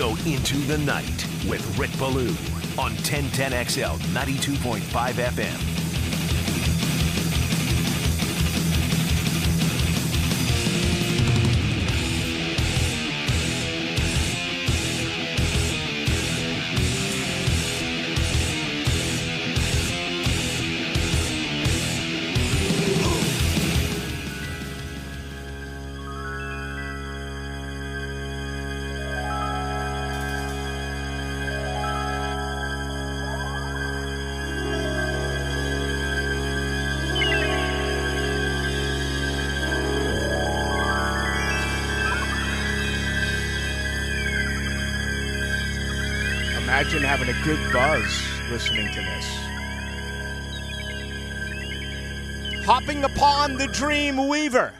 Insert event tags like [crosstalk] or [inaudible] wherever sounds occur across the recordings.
go into the night with Rick Ballou on 1010XL 92.5 FM. Imagine having a good buzz listening to this. Hopping upon the Dream Weaver.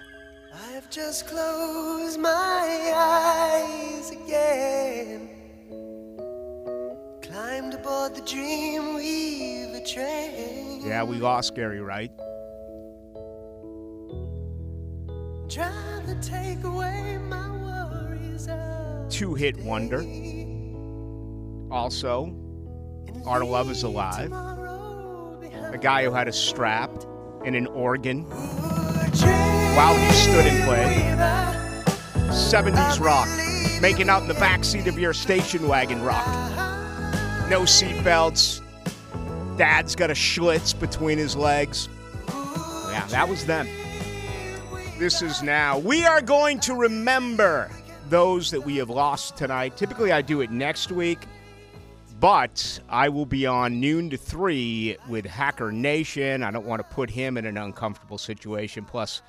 I've just closed my eyes again. Climbed aboard the Dream Weaver train. Yeah, we lost Gary right? Trying to take away my worries. Two hit wonder. Also, Our Love is Alive. A guy who had a strap and an organ while he stood and played. 70s rock. Making out in the backseat of your station wagon rock. No seatbelts. Dad's got a Schlitz between his legs. Yeah, that was them. This is now. We are going to remember those that we have lost tonight. Typically, I do it next week. But I will be on noon to three with Hacker Nation. I don't want to put him in an uncomfortable situation. Plus,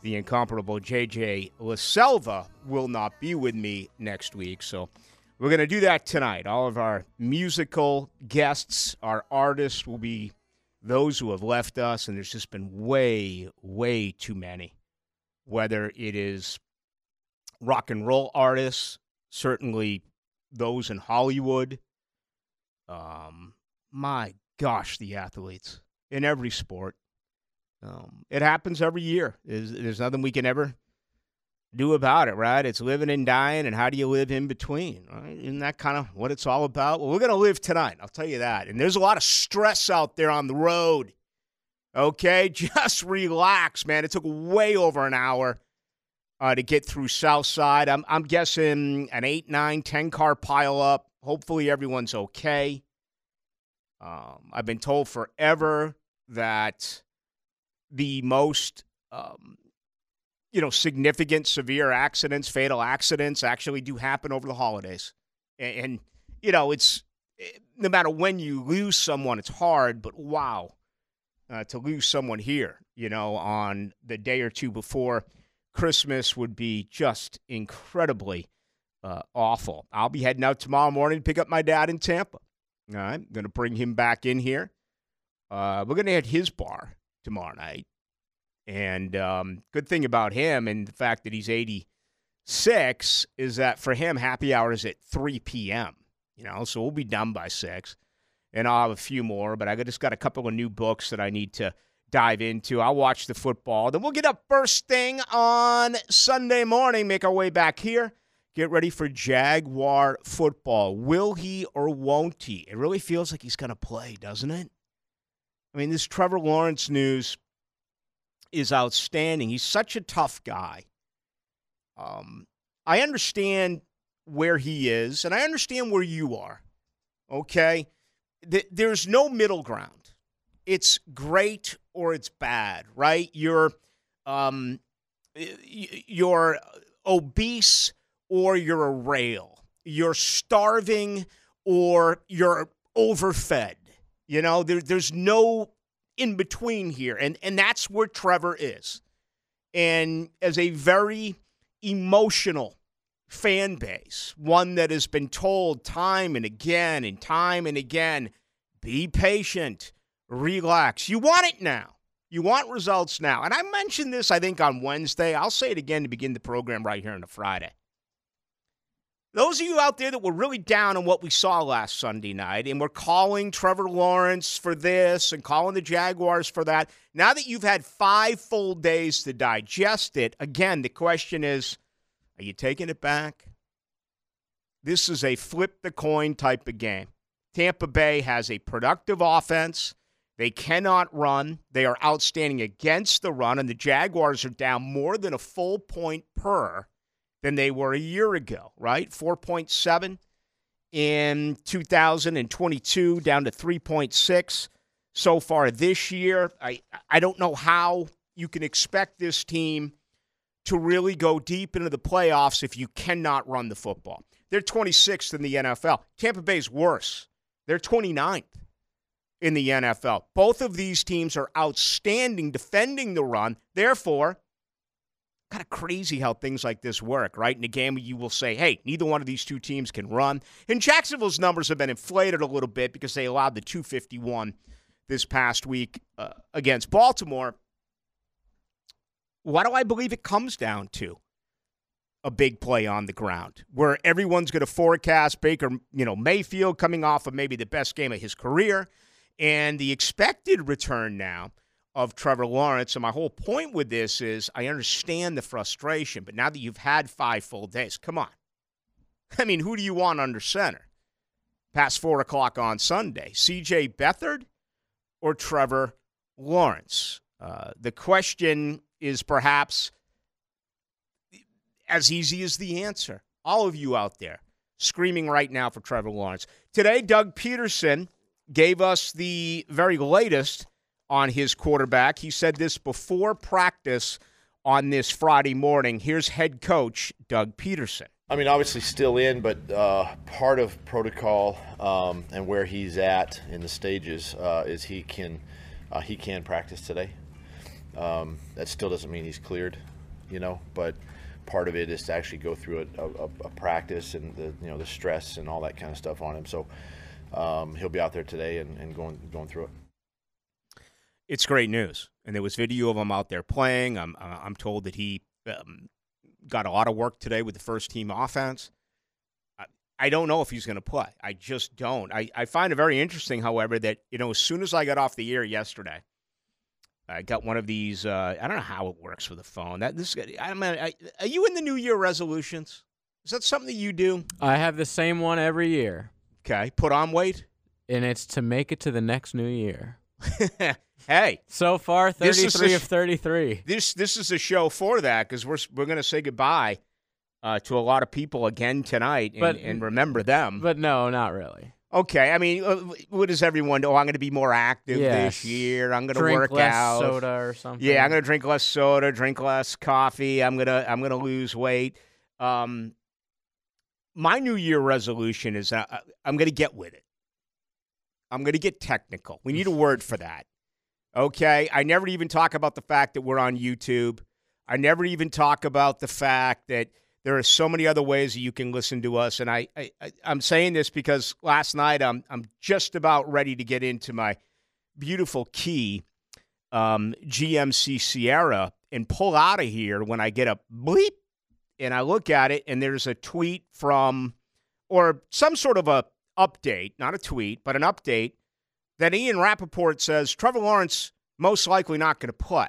the incomparable JJ LaSelva will not be with me next week. So we're going to do that tonight. All of our musical guests, our artists will be those who have left us, and there's just been way, way too many. Whether it is rock and roll artists, certainly those in Hollywood, um, my gosh, the athletes in every sport. Um, it happens every year. There's, there's nothing we can ever do about it, right? It's living and dying, and how do you live in between, right? Isn't that kind of what it's all about? Well, we're going to live tonight, I'll tell you that. And there's a lot of stress out there on the road. Okay, [laughs] just relax, man. It took way over an hour uh, to get through Southside. I'm, I'm guessing an eight, nine, ten car pile up. Hopefully, everyone's okay. Um, I've been told forever that the most, um, you know, significant severe accidents, fatal accidents, actually do happen over the holidays. And, and you know, it's eh, no matter when you lose someone, it's hard. But wow, uh, to lose someone here, you know, on the day or two before Christmas would be just incredibly uh, awful. I'll be heading out tomorrow morning to pick up my dad in Tampa. All right, I'm going to bring him back in here. Uh, we're going to hit his bar tomorrow night. And um, good thing about him and the fact that he's 86 is that for him, happy hour is at 3 p.m. You know, so we'll be done by 6. And I'll have a few more, but I just got a couple of new books that I need to dive into. I'll watch the football. Then we'll get up first thing on Sunday morning, make our way back here Get ready for Jaguar football. Will he or won't he? It really feels like he's going to play, doesn't it? I mean, this Trevor Lawrence news is outstanding. He's such a tough guy. Um, I understand where he is, and I understand where you are. Okay? There's no middle ground. It's great or it's bad, right? You're um, you're obese or you're a rail. You're starving or you're overfed. You know, there, there's no in between here. And, and that's where Trevor is. And as a very emotional fan base, one that has been told time and again and time and again be patient, relax. You want it now. You want results now. And I mentioned this, I think, on Wednesday. I'll say it again to begin the program right here on a Friday. Those of you out there that were really down on what we saw last Sunday night and were calling Trevor Lawrence for this and calling the Jaguars for that, now that you've had five full days to digest it, again, the question is are you taking it back? This is a flip the coin type of game. Tampa Bay has a productive offense. They cannot run. They are outstanding against the run, and the Jaguars are down more than a full point per than they were a year ago, right? 4.7 in 2022, down to 3.6 so far this year. I, I don't know how you can expect this team to really go deep into the playoffs if you cannot run the football. They're 26th in the NFL. Tampa Bay's worse. They're 29th in the NFL. Both of these teams are outstanding defending the run. Therefore, kind of crazy how things like this work, right? In a game, you will say, hey, neither one of these two teams can run. And Jacksonville's numbers have been inflated a little bit because they allowed the 251 this past week uh, against Baltimore. What do I believe it comes down to? A big play on the ground where everyone's going to forecast Baker, you know, Mayfield coming off of maybe the best game of his career and the expected return now of Trevor Lawrence. And my whole point with this is I understand the frustration, but now that you've had five full days, come on. I mean, who do you want under center? Past four o'clock on Sunday, CJ Beathard or Trevor Lawrence? Uh, the question is perhaps as easy as the answer. All of you out there screaming right now for Trevor Lawrence. Today, Doug Pederson gave us the very latest on his quarterback. He said this before practice on this Friday morning. Here's head coach Doug Pederson. I mean, obviously still in, but uh, part of protocol um, and where he's at in the stages uh, is he can uh, he can practice today. Um, that still doesn't mean he's cleared, you know. But part of it is to actually go through a, a, a practice and the you know the stress and all that kind of stuff on him. So um, he'll be out there today and, and going going through it it's great news. And there was video of him out there playing. I'm I'm told that he um, got a lot of work today with the first team offense. I, I don't know if he's going to play. I just don't. I, I find it very interesting, however, that you know as soon as I got off the air yesterday, I got one of these. Uh, I don't know how it works with a phone. That this. I mean, I, are you in the New Year resolutions? Is that something that you do? I have the same one every year. Okay, put on weight, and it's to make it to the next New Year. [laughs] Hey, so far thirty three of thirty three. This this is a show for that because we're we're gonna say goodbye uh, to a lot of people again tonight and, but, and remember them. But no, not really. Okay, I mean, uh, what does everyone know? Oh, I'm going to be more active yes. this year. I'm going to drink work less out. soda or something. Yeah, I'm going to drink less soda, drink less coffee. I'm gonna I'm gonna lose weight. Um, my New Year resolution is uh, I'm going to get with it. I'm going to get technical. We need a word for that. Okay. I never even talk about the fact that we're on YouTube. I never even talk about the fact that there are so many other ways that you can listen to us. And I, I I'm saying this because last night I'm I'm just about ready to get into my beautiful key um, GMC Sierra and pull out of here when I get a bleep and I look at it and there's a tweet from or some sort of a update, not a tweet, but an update that Ian Rapoport says Trevor Lawrence most likely not going to play.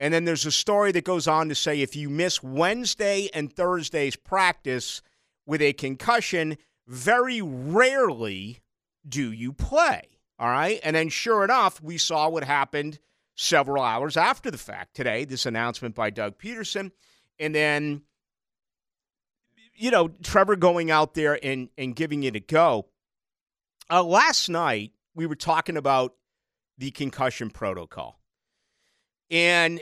And then there's a story that goes on to say if you miss Wednesday and Thursday's practice with a concussion, very rarely do you play. All right. And then sure enough, we saw what happened several hours after the fact today, this announcement by Doug Pederson. And then, you know, Trevor going out there and, and giving it a go. Uh, last night, we were talking about the concussion protocol. And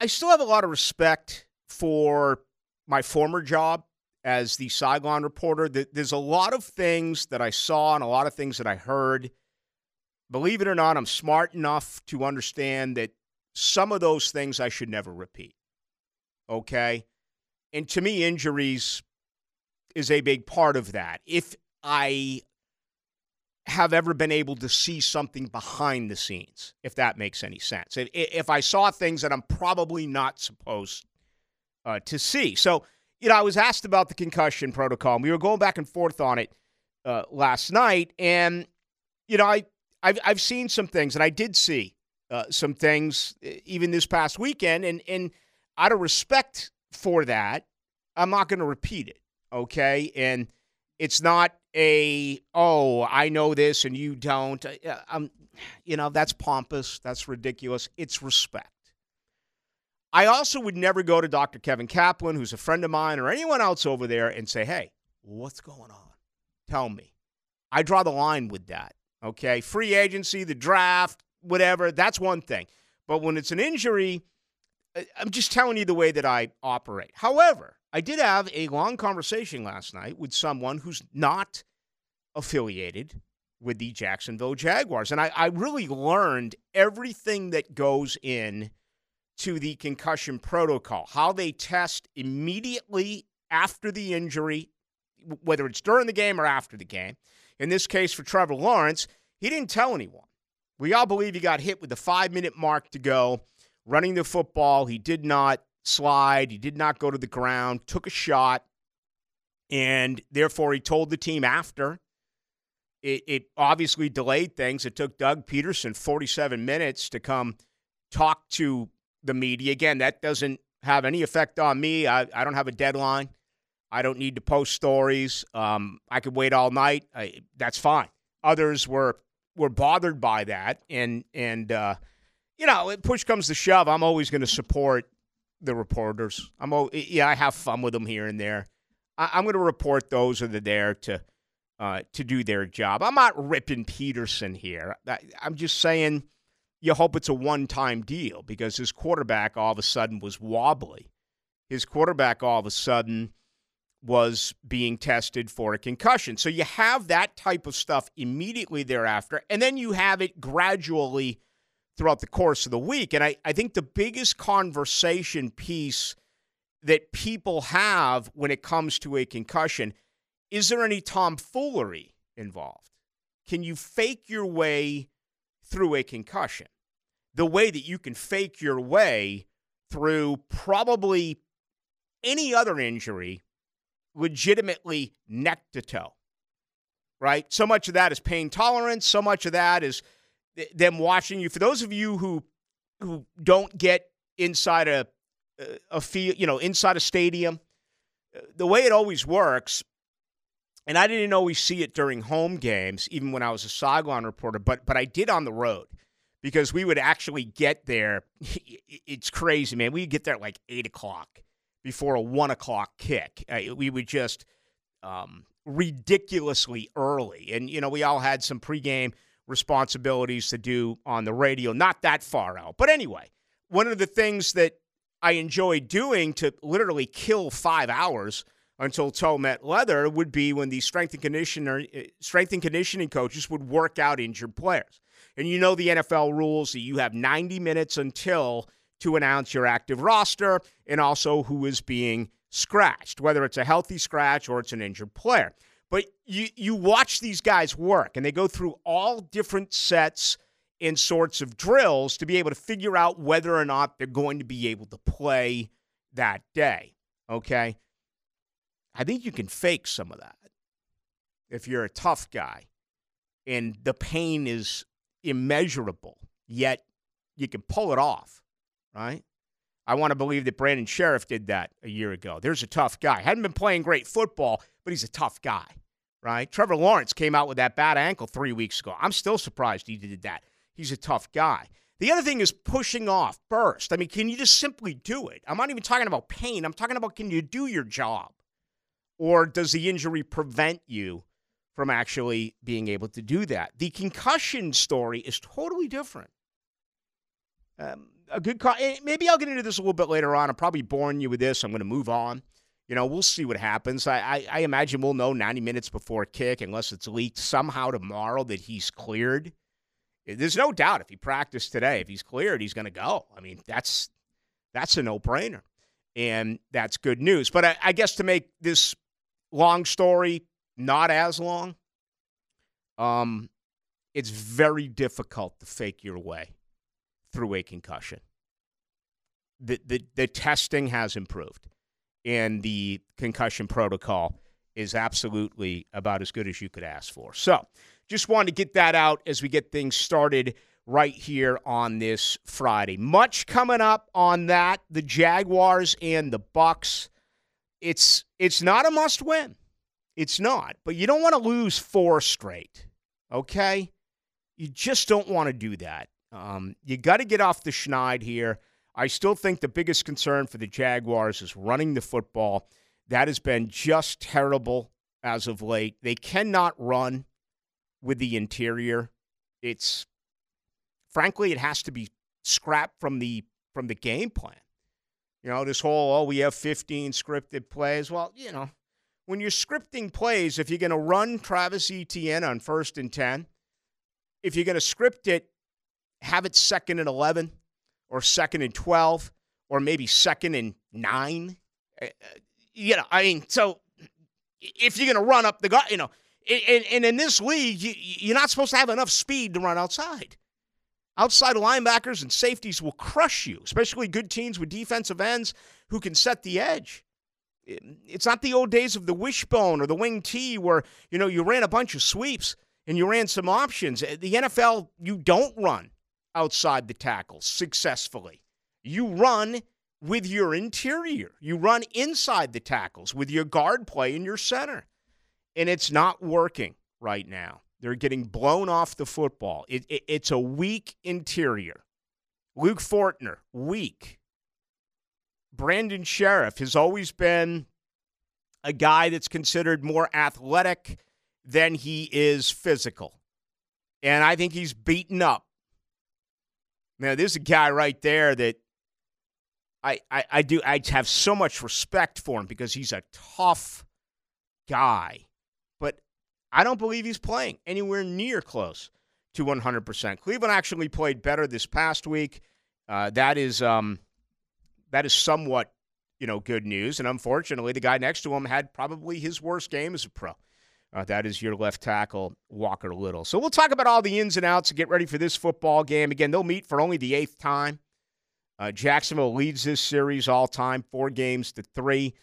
I still have a lot of respect for my former job as the sideline reporter. There's a lot of things that I saw and a lot of things that I heard. Believe it or not, I'm smart enough to understand that some of those things I should never repeat. Okay? And to me, injuries is a big part of that. If I have ever been able to see something behind the scenes, if that makes any sense. If I saw things that I'm probably not supposed uh, to see. So, you know, I was asked about the concussion protocol, and we were going back and forth on it uh, last night. And, you know, I, I've, I've seen some things, and I did see uh, some things even this past weekend. And, and out of respect for that, I'm not going to repeat it. Okay, and it's not a oh I know this and you don't. Uh, um, you know that's pompous. That's ridiculous. It's respect. I also would never go to Dr. Kevin Kaplan, who's a friend of mine, or anyone else over there, and say, "Hey, what's going on? Tell me." I draw the line with that. Okay, free agency, the draft, whatever. That's one thing. But when it's an injury, I'm just telling you the way that I operate. However, I did have a long conversation last night with someone who's not affiliated with the Jacksonville Jaguars. And I, I really learned everything that goes in to the concussion protocol, how they test immediately after the injury, whether it's during the game or after the game. In this case, for Trevor Lawrence, he didn't tell anyone. We all believe he got hit with the five minute mark to go running the football. He did not slide, he did not go to the ground, took a shot, and therefore he told the team after. It, it obviously delayed things. It took Doug Pederson 47 minutes to come talk to the media. Again, that doesn't have any effect on me. I, I don't have a deadline. I don't need to post stories. Um, I could wait all night. I, that's fine. Others were were bothered by that, and and uh, you know, push comes to shove, I'm always going to support the reporters. I'm all, yeah, I have fun with them here and there. I, am going to report those that are there to uh, to do their job. I'm not ripping Pederson here. I, I'm just saying you hope it's a one time deal because his quarterback all of a sudden was wobbly. His quarterback all of a sudden was being tested for a concussion. So you have that type of stuff immediately thereafter, and then you have it gradually throughout the course of the week. And I, I think the biggest conversation piece that people have when it comes to a concussion is there any tomfoolery involved? Can you fake your way through a concussion? The way that you can fake your way through probably any other injury, legitimately neck to toe, right? So much of that is pain tolerance. So much of that is them watching you. For those of you who who don't get inside a a field, you know, inside a stadium, uh, the way it always works, and I didn't always see it during home games, even when I was a sideline reporter, but but I did on the road because we would actually get there. [laughs] It's crazy, man. We'd get there at like eight o'clock before a one o'clock kick. Uh, we would just um, ridiculously early, and you know, we all had some pregame responsibilities to do on the radio, not that far out. But anyway, one of the things that I enjoy doing to literally kill five hours until toe met leather would be when the strength and conditioner eh, strength and conditioning coaches would work out injured players. And you know the NFL rules that you have 90 minutes until to announce your active roster and also who is being scratched, whether it's a healthy scratch or it's an injured player. You you watch these guys work, and they go through all different sets and sorts of drills to be able to figure out whether or not they're going to be able to play that day. Okay, I think you can fake some of that if you're a tough guy, and the pain is immeasurable, yet you can pull it off, right? I want to believe that Brandon Scherff did that a year ago. There's a tough guy. Hadn't been playing great football, but he's a tough guy right? Trevor Lawrence came out with that bad ankle three weeks ago. I'm still surprised he did that. He's a tough guy. The other thing is pushing off burst. I mean, can you just simply do it? I'm not even talking about pain. I'm talking about can you do your job? Or does the injury prevent you from actually being able to do that? The concussion story is totally different. Um, a good, co- eh, maybe I'll get into this a little bit later on. I'm probably boring you with this. I'm going to move on. You know, we'll see what happens. I, I, I, imagine we'll know 90 minutes before kick, unless it's leaked somehow tomorrow that he's cleared. There's no doubt if he practiced today, if he's cleared, he's going to go. I mean, that's that's a no brainer, and that's good news. But I, I guess to make this long story not as long, um, it's very difficult to fake your way through a concussion. The, the, the testing has improved and the concussion protocol is absolutely about as good as you could ask for. So, just wanted to get that out as we get things started right here on this Friday. Much coming up on that, the Jaguars and the Bucks. it's it's not a must win. It's not, but you don't want to lose four straight. Okay, you just don't want to do that. Um, you got to get off the schneid here. I still think the biggest concern for the Jaguars is running the football. That has been just terrible as of late. They cannot run with the interior. It's frankly, it has to be scrapped from the from the game plan. You know, this whole oh, we have 15 scripted plays. Well, you know, when you're scripting plays, if you're going to run Travis Etienne on first and 10, if you're going to script it, have it second and 11 or second and 12 or maybe second and 9. Uh, you know, I mean, so if you're going to run up the gut, you know, and, and in this league, you, you're not supposed to have enough speed to run outside. Outside linebackers and safeties will crush you, especially good teams with defensive ends who can set the edge. Eh, it's not the old days of the wishbone or the wing T where, you know, you ran a bunch of sweeps and you ran some options. The NFL, you don't run outside the tackles successfully. You run with your interior. You run inside the tackles with your guard play in your center. And it's not working right now. They're getting blown off the football. It, it, it's a weak interior. Luke Fortner, weak. Brandon Scherff has always been a guy that's considered more athletic than he is physical. And I think he's beaten up. Man, there's a guy right there that I, I, I do I have so much respect for him because he's a tough guy. But I don't believe he's playing anywhere near close to 100%. Cleveland actually played better this past week. Uh, that is um, that is somewhat, you know, good news. And unfortunately, the guy next to him had probably his worst game as a pro. Uh, that is your left tackle, Walker Little. So we'll talk about all the ins and outs and get ready for this football game. Again, they'll meet for only the eighth time. Uh, Jacksonville leads this series all time, four games to three.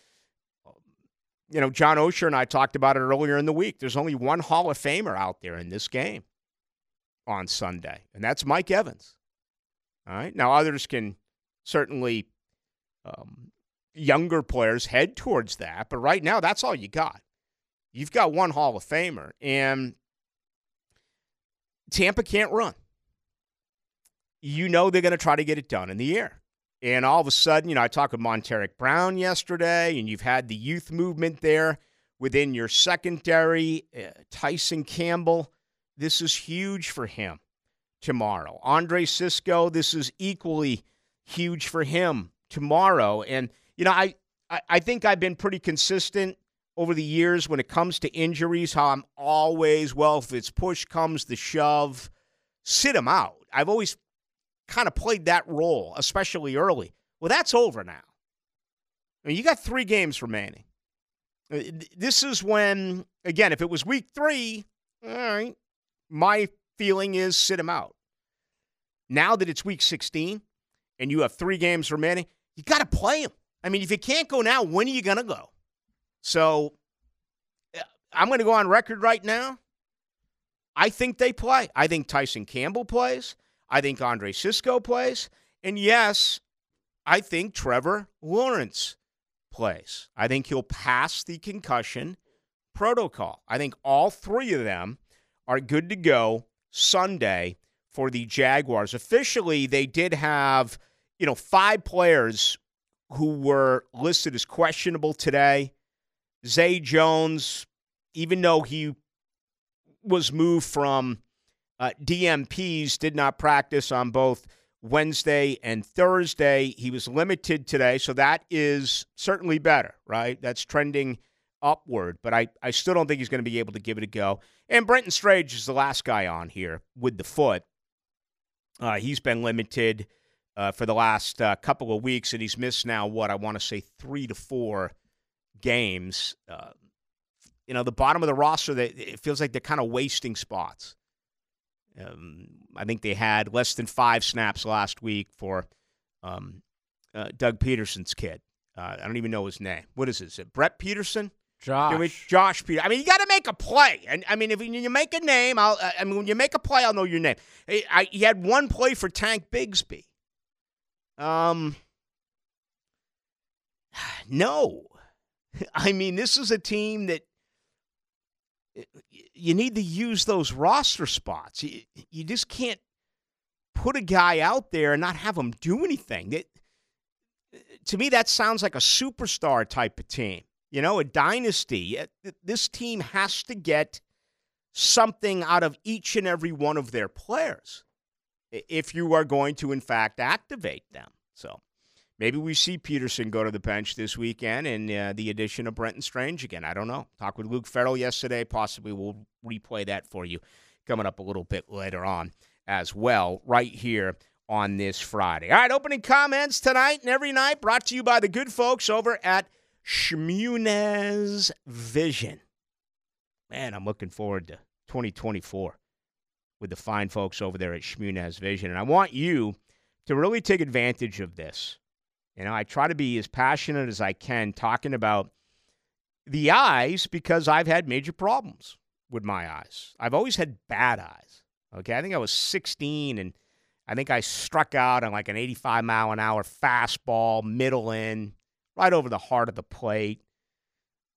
You know, John Oehser and I talked about it earlier in the week. There's only one Hall of Famer out there in this game on Sunday, and that's Mike Evans. All right. Now, others can certainly um, younger players head towards that. But right now, that's all you got. You've got one Hall of Famer, and Tampa can't run. You know they're going to try to get it done in the air. And all of a sudden, you know, I talked with Montaric Brown yesterday, and you've had the youth movement there within your secondary. Uh, Tyson Campbell, this is huge for him tomorrow. Andre Cisco, this is equally huge for him tomorrow. And, you know, I, I, I think I've been pretty consistent over the years when it comes to injuries, how I'm always, well, if it's push comes the shove, sit him out. I've always kind of played that role, especially early. Well, that's over now. I mean, you got three games remaining. Uh, this is when, again, if it was week three, all right, my feeling is sit him out. Now that it's week 16 and you have three games remaining, you got to play him. I mean, if you can't go now, when are you going to go? So uh, I'm going to go on record right now. I think they play. I think Tyson Campbell plays. I think Andre Cisco plays. And yes, I think Trevor Lawrence plays. I think he'll pass the concussion protocol. I think all three of them are good to go Sunday for the Jaguars. Officially, they did have, you know, five players who were listed as questionable today. Zay Jones, even though he was moved from uh, DNPs, did not practice on both Wednesday and Thursday. He was limited today, so that is certainly better, right? That's trending upward, but I, I still don't think he's going to be able to give it a go. And Brenton Strange is the last guy on here with the foot. Uh, he's been limited uh, for the last uh, couple of weeks, and he's missed now, what, I want to say three to four games. Uh, you know, the bottom of the roster, they, it feels like they're kind of wasting spots. Um, I think they had less than five snaps last week for um, uh, Doug Pederson's kid. Uh, I don't even know his name. What is it? Is it Brett Pederson? Josh. I Josh Peter. I mean, you got to make a play. And I mean, if you make a name, I'll. I mean, when you make a play, I'll know your name. I, I he had one play for Tank Bigsby. Um, [sighs] no, [laughs] I mean, this is a team that eh, you need to use those roster spots. You, you just can't put a guy out there and not have him do anything. That, eh, to me, that sounds like a superstar type of team. You know, a dynasty. This team has to get something out of each and every one of their players if you are going to, in fact, activate them. So maybe we see Pederson go to the bench this weekend and uh, the addition of Brenton Strange again. I don't know. Talked with Luke Farrell yesterday. Possibly we'll replay that for you coming up a little bit later on as well, right here on this Friday. All right, opening comments tonight and every night brought to you by the good folks over at Shmunez Vision. Man, I'm looking forward to 2024 with the fine folks over there at Shmunez Vision. And I want you to really take advantage of this. You know, I try to be as passionate as I can talking about the eyes because I've had major problems with my eyes. I've always had bad eyes. Okay. I think I was 16 and I think I struck out on like an 85 mile an hour fastball, middle in, right over the heart of the plate.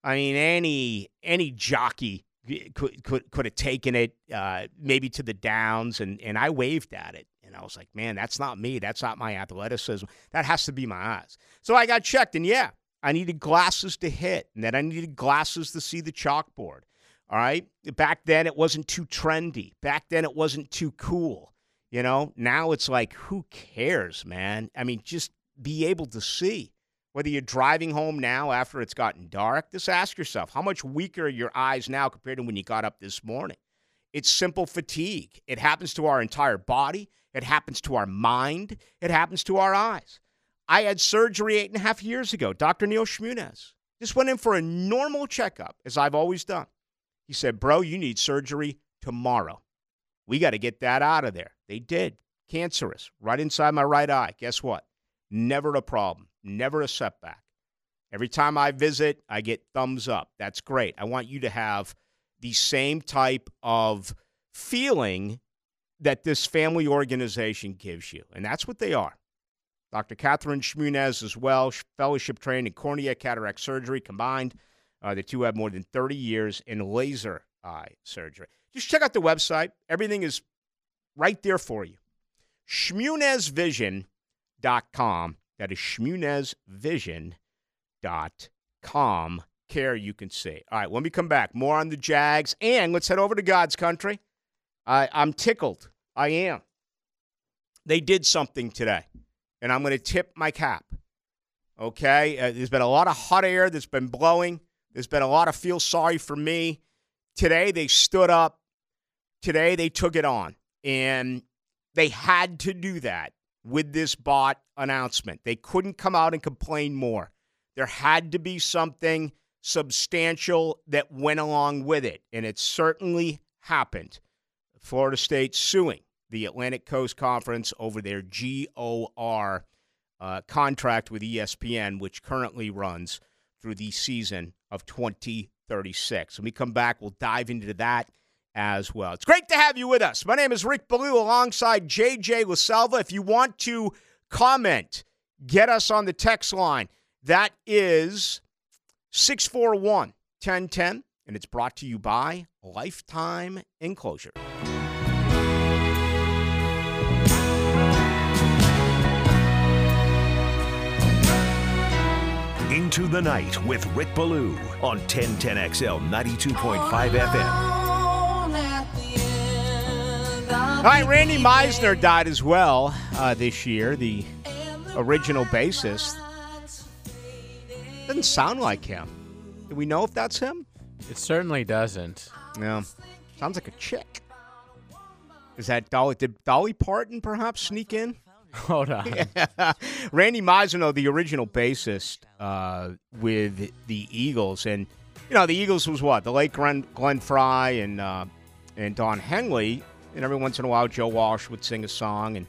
I mean, any any jockey could could could have taken it uh, maybe to the downs, and and I waved at it, and I was like, man, that's not me. That's not my athleticism. That has to be my eyes. So I got checked, and yeah, I needed glasses to hit, and then I needed glasses to see the chalkboard. All right. Back then, it wasn't too trendy. Back then, it wasn't too cool. You know, now it's like, who cares, man? I mean, just be able to see. Whether you're driving home now after it's gotten dark, just ask yourself how much weaker are your eyes now compared to when you got up this morning? It's simple fatigue. It happens to our entire body, it happens to our mind, it happens to our eyes. I had surgery eight and a half years ago. Dr. Neil Shmunez just went in for a normal checkup, as I've always done. He said, Bro, you need surgery tomorrow. We got to get that out of there. They did. Cancerous, right inside my right eye. Guess what? Never a problem. Never a setback. Every time I visit, I get thumbs up. That's great. I want you to have the same type of feeling that this family organization gives you. And that's what they are. Dr. Catherine Shmunez as well, fellowship trained in cornea cataract surgery combined. Uh, the two have more than 30 years in laser eye surgery. Just check out the website. Everything is right there for you. ShmunezVision.com. That is shmunezvision.com. Care you can see. All right, when we come back, more on the Jags, and let's head over to God's country. I, I'm tickled. I am. They did something today, and I'm going to tip my cap. Okay? Uh, there's been a lot of hot air that's been blowing. There's been a lot of feel sorry for me. Today, they stood up. Today, they took it on. And they had to do that with this bot announcement. They couldn't come out and complain more. There had to be something substantial that went along with it, and it certainly happened. Florida State suing the Atlantic Coast Conference over their GOR uh, contract with ESPN, which currently runs through the season of 2036. When we come back, we'll dive into that as well. It's great to have you with us. My name is Rick Ballou alongside JJ LaSalva. If you want to comment, get us on the text line. That is 641 1010, and it's brought to you by Lifetime Enclosure. Into the Night with Rick Ballou on 1010XL 92.5 FM. All right, Randy Meisner died as well uh, this year, the original bassist. Doesn't sound like him. Do we know if that's him? It certainly doesn't. Yeah. Sounds like a chick. Is that Dolly? Did Dolly Parton perhaps sneak in? [laughs] Hold on. [laughs] Randy Meisner, the original bassist uh, with the Eagles, and you know the Eagles was what the late Glenn, Glenn Frey and uh, and Don Henley and every once in a while Joe Walsh would sing a song, and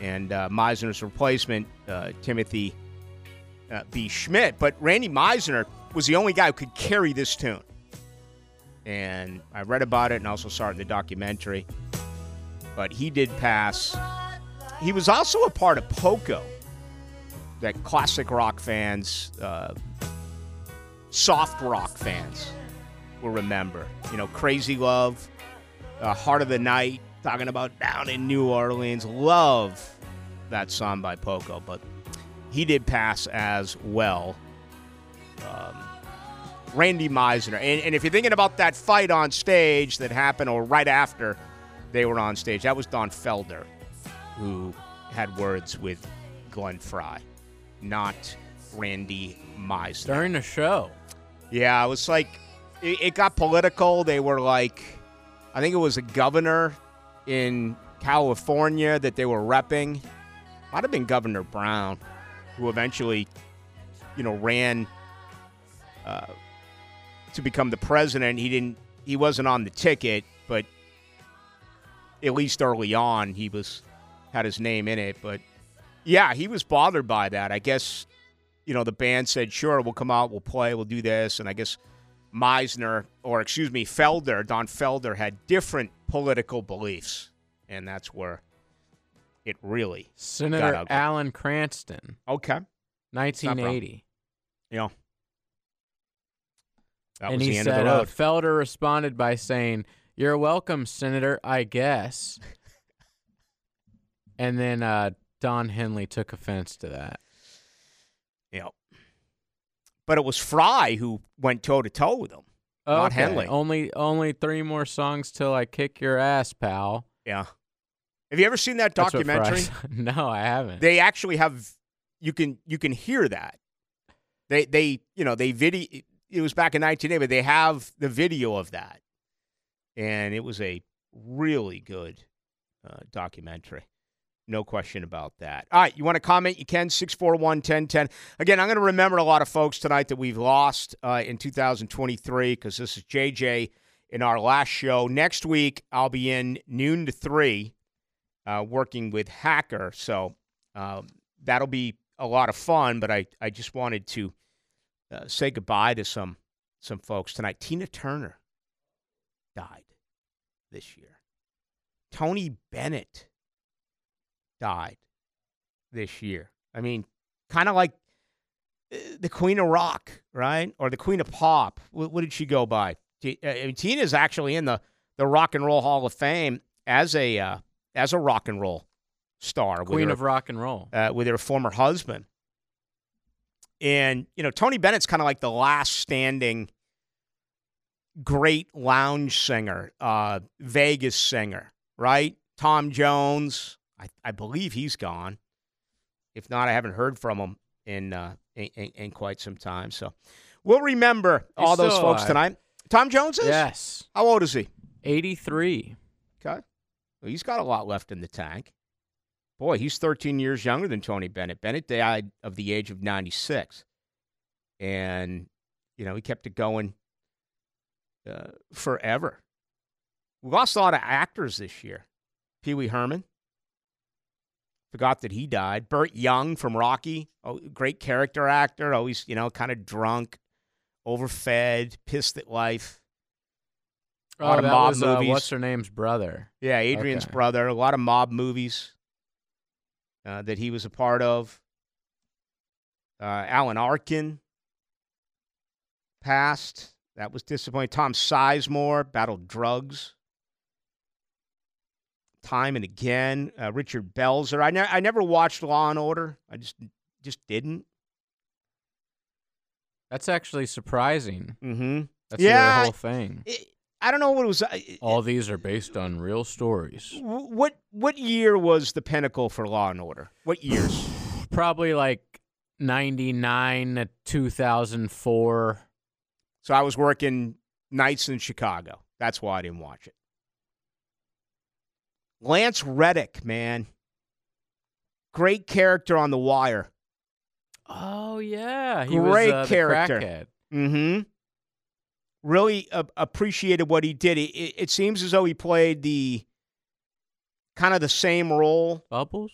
and uh, Meisner's replacement uh, Timothy uh, B. Schmidt. But Randy Meisner was the only guy who could carry this tune, and I read about it and also saw it in the documentary. But he did pass. He was also a part of Poco, that classic rock fans uh, soft rock fans will remember. You know, Crazy Love, uh, Heart of the Night, talking about down in New Orleans. Love that song by Poco, but he did pass as well. Um, Randy Meisner. And, and if you're thinking about that fight on stage that happened or right after they were on stage, that was Don Felder who had words with Glenn Frey, not Randy Meisner. During the show. Yeah, it was like it, it got political. They were like, I think it was a governor in California that they were repping. Might have been Governor Brown, who eventually, you know, ran uh, to become the president. He didn't. He wasn't on the ticket, but at least early on, he was had his name in it. But yeah, he was bothered by that. I guess you know the band said, "Sure, we'll come out, we'll play, we'll do this," and I guess Meisner, or excuse me, Felder, Don Felder, had different political beliefs, and that's where it really Senator. Alan Cranston, Okay, 1980. Yeah. That and was he the end said, uh. Felder responded by saying, You're welcome, Senator, I guess. [laughs] and then uh, Don Henley took offense to that. know. But it was Frey who went toe to toe with him. Not Henley. Only only three more songs till I kick your ass, pal. Yeah. Have you ever seen that That's what Frey documentary? [laughs] no, I haven't. They actually have. You can you can hear that. They they you know they video. It was back in 1980, but they have the video of that, and it was a really good uh, documentary. No question about that. All right, you want to comment? You can 641 1010. Again, I'm going to remember a lot of folks tonight that we've lost uh, in 2023 because this is JJ in our last show. Next week, I'll be in noon to 3 uh, working with Hacker. So um, that'll be a lot of fun, but I, I just wanted to uh, say goodbye to some some folks tonight. Tina Turner died this year. Tony Bennett died this year. I mean, kind of like uh, the Queen of Rock, right? Or the Queen of Pop. What, what did she go by? T- uh, I mean, Tina's actually in the, the Rock and Roll Hall of Fame as a uh, as a rock and roll star. Queen her- of rock and roll. uh, with her former husband. And, you know, Tony Bennett's kind of like the last standing great lounge singer, uh, Vegas singer, right? Tom Jones, I, I believe he's gone. If not, I haven't heard from him in, uh, in, in, in quite some time. So we'll remember He's all those folks alive. tonight. Tom Jones is? Yes. How old is he? 83. Okay. Well, he's got a lot left in the tank. Boy, he's 13 years younger than Tony Bennett. Bennett died of the age of 96. And, you know, he kept it going uh, forever. We lost a lot of actors this year. Pee Wee Herman. Forgot that he died. Burt Young from Rocky. Oh, great character actor. Always, you know, kind of drunk, overfed, pissed at life. A lot oh, of mob was, uh, movies. what's her name's brother? Yeah, Adrian's Okay. brother. A lot of mob movies uh, that he was a part of. Uh, Alan Arkin passed. That was disappointing. Tom Sizemore battled drugs time and again. Uh, Richard Belzer. I, ne- I never watched Law and Order. I just just didn't. That's actually surprising. Mm-hmm. That's Yeah, their whole thing. I don't know what it was. uh, All these are based on real stories. What what year was the pinnacle for Law and Order? What years? [sighs] Probably like 99 to 2004. So I was working nights in Chicago. That's why I didn't watch it. Lance Reddick, man. Great character on The Wire. Oh, yeah. He Great was, uh, character. Mm-hmm. Really uh, appreciated what he did. It, it, it seems as though he played the kind of the same role Bubbles?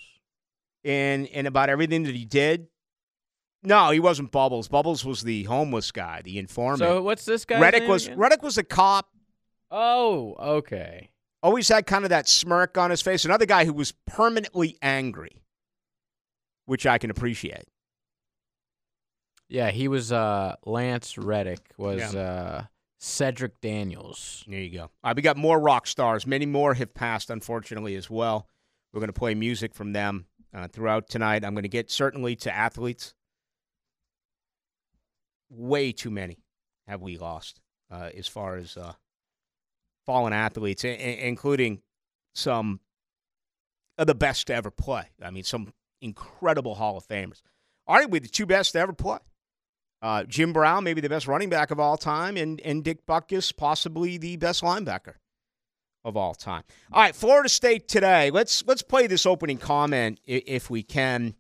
in in about everything that he did. No, he wasn't Bubbles. Bubbles was the homeless guy, the informant. So what's this guy? Reddick was Reddick was a cop Oh, okay. Always had kind of that smirk on his face. Another guy who was permanently angry, which I can appreciate. Yeah, he was uh Lance Reddick was Yeah. uh Cedric Daniels. There you go. All right, we got more rock stars. Many more have passed, unfortunately, as well. We're going to play music from them uh, throughout tonight. I'm going to get certainly to athletes. Way too many have we lost uh, as far as uh, fallen athletes, including some of the best to ever play. I mean, some incredible Hall of Famers. Arguably the two best to ever play. Uh, Jim Brown, maybe the best running back of all time, and, and Dick Butkus, possibly the best linebacker of all time. All right, Florida State today. Let's let's play this opening comment if we can.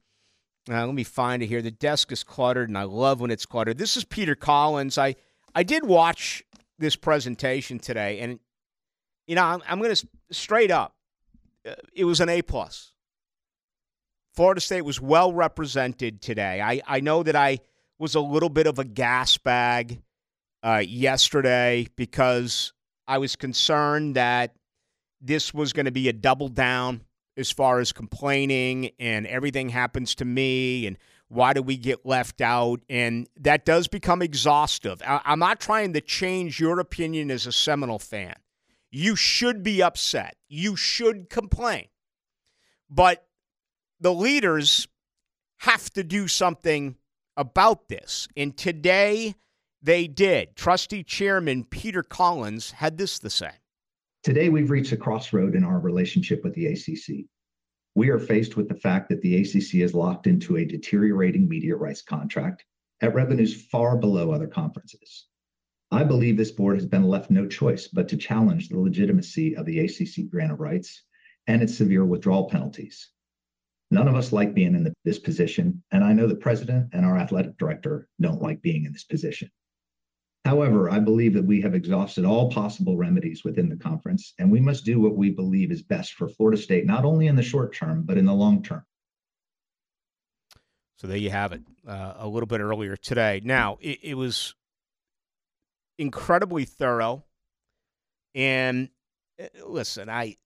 Uh, let me find it here. The desk is cluttered, and I love when it's cluttered. This is Peter Collins. I I did watch this presentation today, and you know I'm, I'm going to straight up. uh, It was an A plus. Florida State was well represented today. I, I know that I was a little bit of a gas bag uh, yesterday because I was concerned that this was going to be a double down as far as complaining and everything happens to me and why do we get left out? And that does become exhaustive. I, I'm not trying to change your opinion as a Seminole fan. You should be upset. You should complain. But the leaders have to do something about this. And today they did. Trustee Chairman Peter Collins had this to say. Today, we've reached a crossroad in our relationship with the ACC. We are faced with the fact that the ACC is locked into a deteriorating media rights contract at revenues far below other conferences. I believe this board has been left no choice but to challenge the legitimacy of the ACC grant of rights and its severe withdrawal penalties. None of us like being in the- this position, and I know the president and our athletic director don't like being in this position. However, I believe that we have exhausted all possible remedies within the conference, and we must do what we believe is best for Florida State, not only in the short term, but in the long term. So there you have it. Uh, a little bit earlier today. Now it, it was incredibly thorough, and uh, listen, I,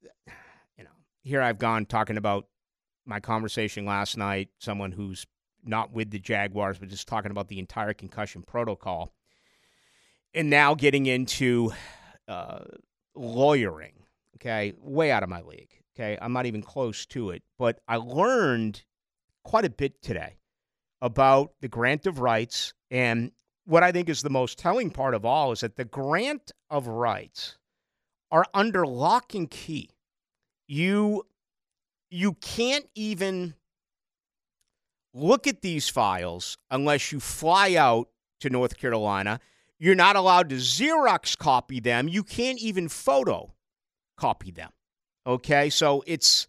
you know, here I've gone talking about my conversation last night. Someone who's not with the Jaguars, but just talking about the entire concussion protocol, and now getting into uh, lawyering. Okay, way out of my league. Okay, I'm not even close to it, but I learned quite a bit today about the grant of rights. And what I think is the most telling part of all is that the grant of rights are under lock and key. You you can't even look at these files unless you fly out to North Carolina. You're not allowed to Xerox copy them. You can't even photo copy them. Okay? So it's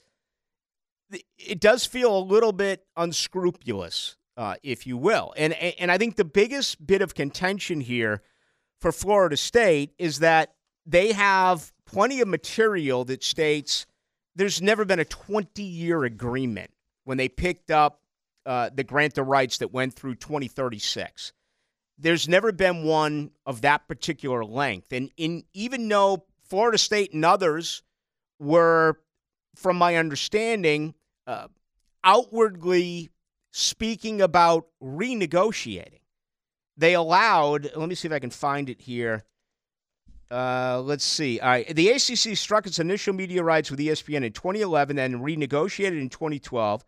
it does feel a little bit unscrupulous, uh, if you will. And and I think the biggest bit of contention here for Florida State is that they have plenty of material that states there's never been a 20 year agreement when they picked up uh, the grant of rights that went through 2036. There's never been one of that particular length. And in even though Florida State and others were, from my understanding, uh, outwardly speaking about renegotiating. They allowed, let me see if I can find it here. Uh, let's see. All right. The ACC struck its initial media rights with ESPN in 2011 and renegotiated in 2012,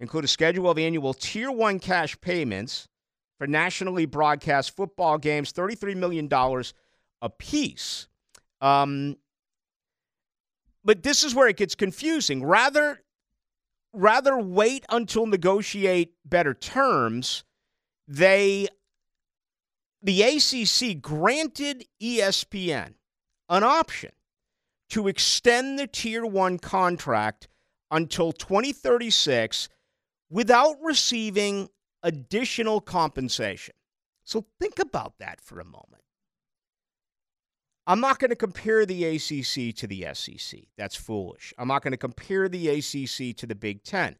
include a schedule of annual Tier 1 cash payments for nationally broadcast football games, $33 million apiece. Um, but this is where it gets confusing. Rather, rather wait until negotiate better terms. They, the ACC granted ESPN an option to extend the Tier 1 contract until 2036 without receiving additional compensation. So think about that for a moment. I'm not going to compare the ACC to the SEC. That's foolish. I'm not going to compare the ACC to the Big Ten.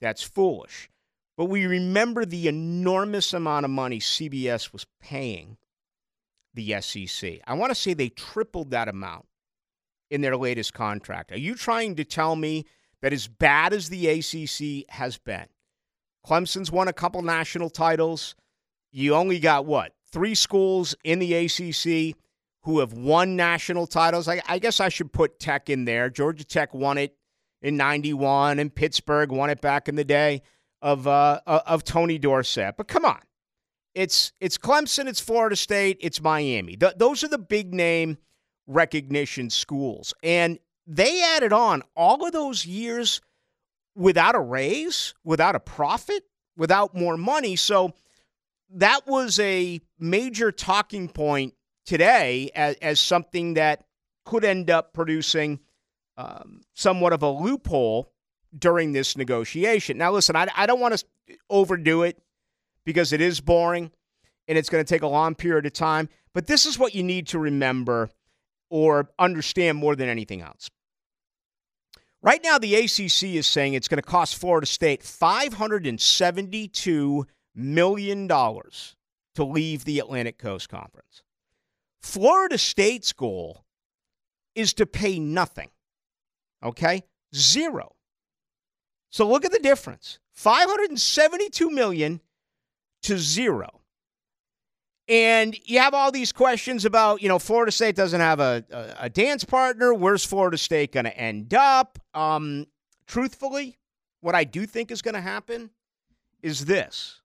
That's foolish. But we remember the enormous amount of money CBS was paying the SEC. I want to say they tripled that amount in their latest contract. Are you trying to tell me that as bad as the ACC has been, Clemson's won a couple national titles. you only got what three schools in the ACC who have won national titles. I, I guess I should put Tech in there. Georgia Tech won it in '91, and Pittsburgh won it back in the day of uh, of Tony Dorsett. But come on, it's it's Clemson, it's Florida State, it's Miami. Th- those are the big name recognition schools, and they added on all of those years without a raise, without a profit, without more money. So that was a major talking point today as, as something that could end up producing um, somewhat of a loophole during this negotiation. Now, listen, I, I don't want to overdo it because it is boring and it's going to take a long period of time. But this is what you need to remember or understand more than anything else. Right now, the ACC is saying it's going to cost Florida State $572 million to leave the Atlantic Coast Conference. Florida State's goal is to pay nothing. Okay? Zero. So look at the difference. 572 million to zero. And you have all these questions about, you know, Florida State doesn't have a, a, a dance partner. Where's Florida State going to end up? Um, truthfully, what I do think is going to happen is this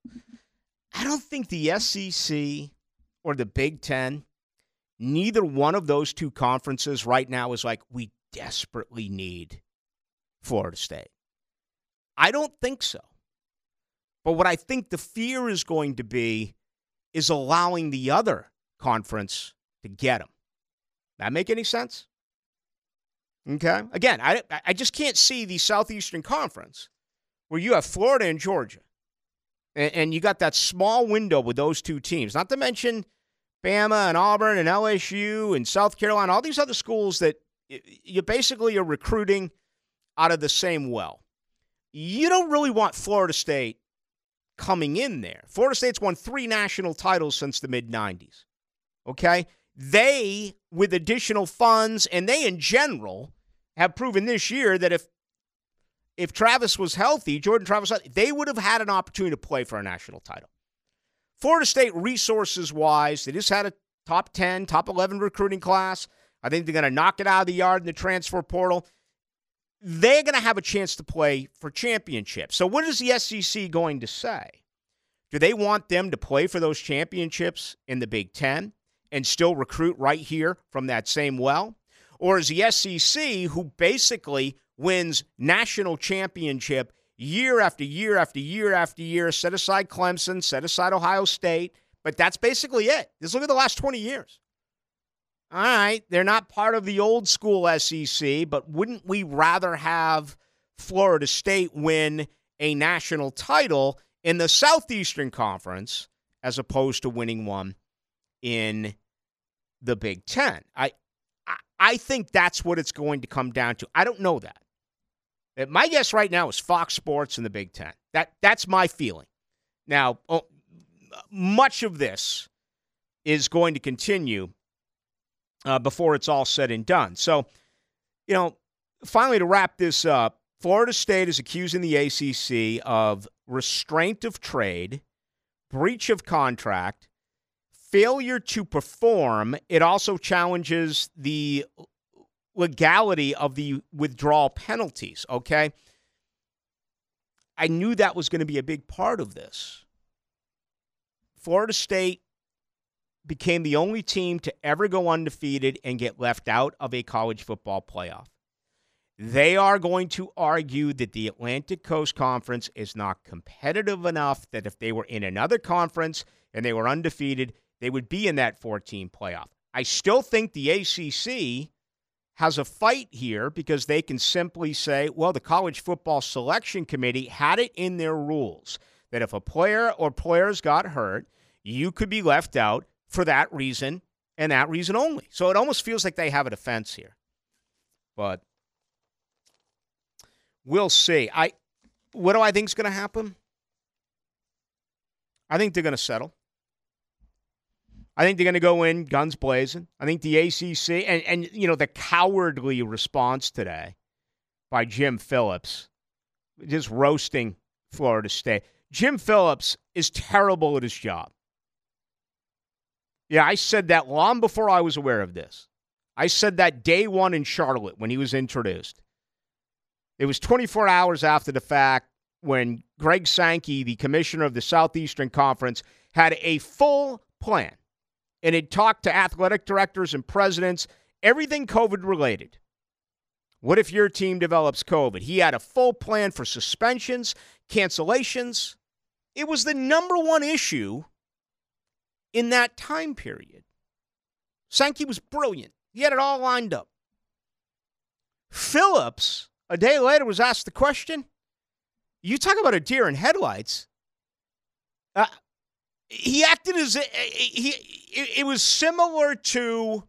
I don't think the SEC or the Big Ten, neither one of those two conferences right now is like, we desperately need Florida State. I don't think so. But what I think the fear is going to be is allowing the other conference to get them. That make any sense? Okay. Again, I, I just can't see the Southeastern Conference where you have Florida and Georgia, and, and you got that small window with those two teams. Not to mention Bama and Auburn and LSU and South Carolina, all these other schools that you basically are recruiting out of the same well you don't really want Florida State coming in there. Florida State's won three national titles since the mid 90s. Okay? They, with additional funds, and they in general, have proven this year that if if Travis was healthy, Jordan Travis, they would have had an opportunity to play for a national title. Florida State, resources wise, they just had a top 10, top 11 recruiting class. I think they're going to knock it out of the yard in the transfer portal they're going to have a chance to play for championships. So, what is the SEC going to say? Do they want them to play for those championships in the Big Ten and still recruit right here from that same well? Or is the SEC, who basically wins national championship year after year after year after year, set aside Clemson, set aside Ohio State, but that's basically it. Just look at the last 20 years. All right, they're not part of the old school SEC, but wouldn't we rather have Florida State win a national title in the Southeastern Conference as opposed to winning one in the Big Ten? I, I think that's what it's going to come down to. I don't know that. My guess right now is Fox Sports and the Big Ten. That that's my feeling. Now, oh, much of this is going to continue uh, before it's all said and done. So, you know, finally to wrap this up, Florida State is accusing the ACC of restraint of trade, breach of contract, failure to perform. It also challenges the legality of the withdrawal penalties, okay? I knew that was going to be a big part of this. Florida State became the only team to ever go undefeated and get left out of a college football playoff. They are going to argue that the Atlantic Coast Conference is not competitive enough that if they were in another conference and they were undefeated, they would be in that 14 playoff. I still think the ACC has a fight here because they can simply say, well, the College Football Selection Committee had it in their rules that if a player or players got hurt, you could be left out for that reason and that reason only. So it almost feels like they have a defense here. But we'll see. I what do I think is going to happen? I think they're going to settle. I think they're going to go in guns blazing. I think the ACC and and you know the cowardly response today by Jim Phillips just roasting Florida State. Jim Phillips is terrible at his job. Yeah, I said that long before I was aware of this. I said that day one in Charlotte when he was introduced. It was 24 hours after the fact when Greg Sankey, the commissioner of the Southeastern Conference, had a full plan and had talked to athletic directors and presidents, everything COVID related. What if your team develops COVID? He had a full plan for suspensions, cancellations. It was the number one issue in that time period. Sankey was brilliant. He had it all lined up. Phillips, a day later, was asked the question. You talk about a deer in headlights. Uh, he acted as he. It was similar to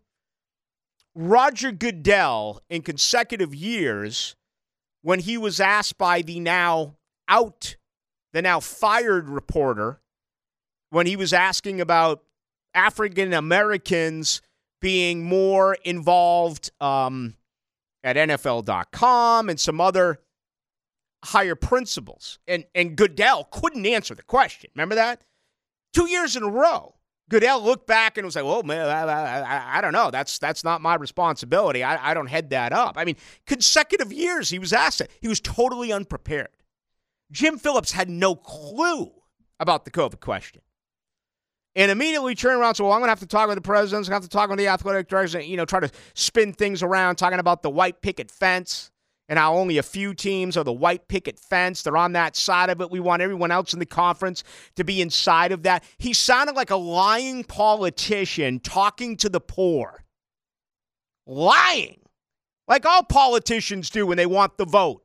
Roger Goodell in consecutive years when he was asked by the now out, the now fired reporter, when he was asking about African Americans being more involved um, at NFL.com and some other higher principles. And, and Goodell couldn't answer the question. Remember that? Two years in a row. Goodell looked back and was like, "Well, man, I, I, I, don't know. That's that's not my responsibility. I, I don't head that up." I mean, consecutive years he was asked it. He was totally unprepared. Jim Phillips had no clue about the COVID question and immediately turn around. So, well, I'm going to have to talk with the president. I'm going to have to talk with the athletic director. you know, try to spin things around, talking about the white picket fence and how only a few teams are the white picket fence. They're on that side of it. We want everyone else in the conference to be inside of that. He sounded like a lying politician talking to the poor. Lying. Like all politicians do when they want the vote.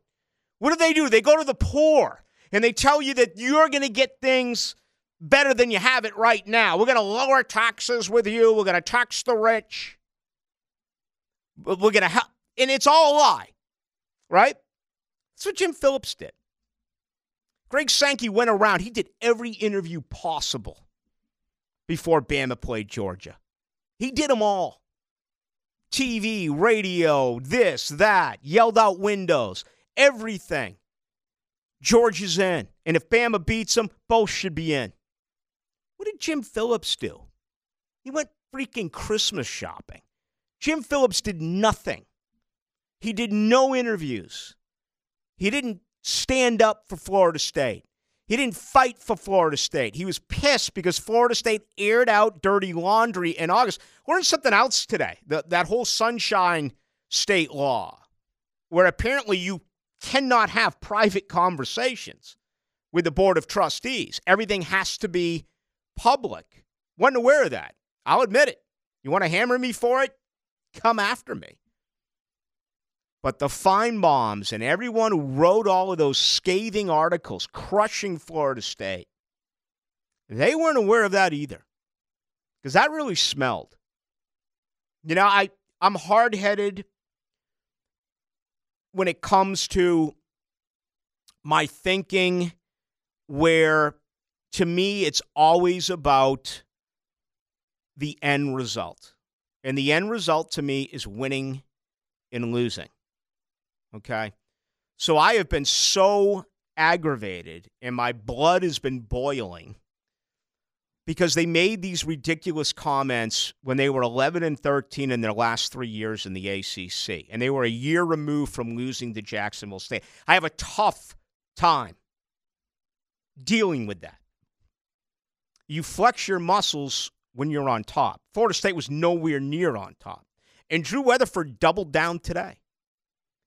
What do they do? They go to the poor and they tell you that you're going to get things better than you have it right now. We're going to lower taxes with you. We're going to tax the rich. We're going to help. And it's all a lie, right? That's what Jim Phillips did. Greg Sankey went around. He did every interview possible before Bama played Georgia. He did them all. TV, radio, this, that, yelled out windows, everything. Georgia's in. And if Bama beats them, both should be in. What did Jim Phillips do? He went freaking Christmas shopping. Jim Phillips did nothing. He did no interviews. He didn't stand up for Florida State. He didn't fight for Florida State. He was pissed because Florida State aired out dirty laundry in August. Learned something else today. The, that whole Sunshine State law, where apparently you cannot have private conversations with the Board of Trustees. Everything has to be public. Wasn't aware of that. I'll admit it. You want to hammer me for it? Come after me. But the fine bombs and everyone who wrote all of those scathing articles crushing Florida State, they weren't aware of that either. Because that really smelled. You know, I, I'm hard headed when it comes to my thinking where to me, it's always about the end result. And the end result to me is winning and losing. Okay. So I have been so aggravated and my blood has been boiling because they made these ridiculous comments when they were 11 and 13 in their last three years in the ACC. And they were a year removed from losing to Jacksonville State. I have a tough time dealing with that you flex your muscles when you're on top. Florida State was nowhere near on top. And Drew Weatherford doubled down today.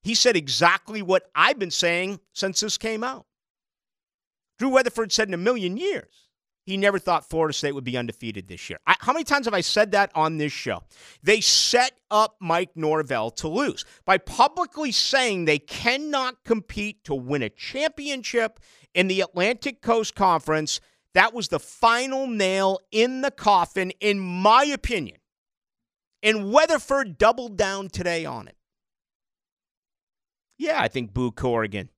He said exactly what I've been saying since this came out. Drew Weatherford said in a million years he never thought Florida State would be undefeated this year. I, how many times have I said that on this show? They set up Mike Norvell to lose by publicly saying they cannot compete to win a championship in the Atlantic Coast Conference that was the final nail in the coffin, in my opinion. And Weatherford doubled down today on it. Yeah, I think Boo Corrigan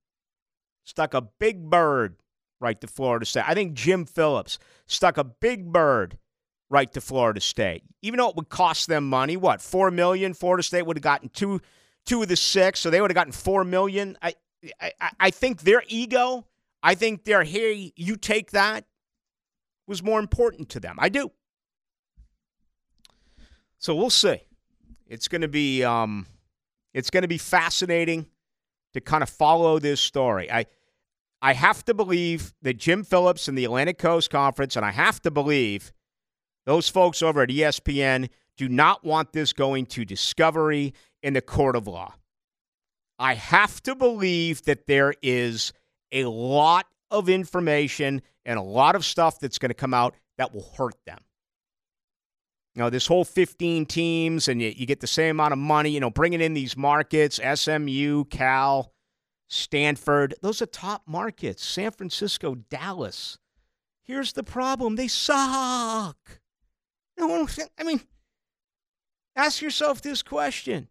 stuck a big bird right to Florida State. I think Jim Phillips stuck a big bird right to Florida State. Even though it would cost them money, what, four million? Florida State would have gotten two two of the six, so they would have gotten four million. I I, I think their ego, I think their hey, you take that was more important to them. I do. So we'll see. It's going to be um, it's going to be fascinating to kind of follow this story. I I have to believe that Jim Phillips and the Atlantic Coast Conference, and I have to believe those folks over at ESPN do not want this going to discovery in the court of law. I have to believe that there is a lot of information and a lot of stuff that's going to come out that will hurt them. You know, this whole 15 teams and you, you get the same amount of money, you know, bringing in these markets, SMU, Cal, Stanford, those are top markets. San Francisco, Dallas. Here's the problem they suck. No I mean, ask yourself this question.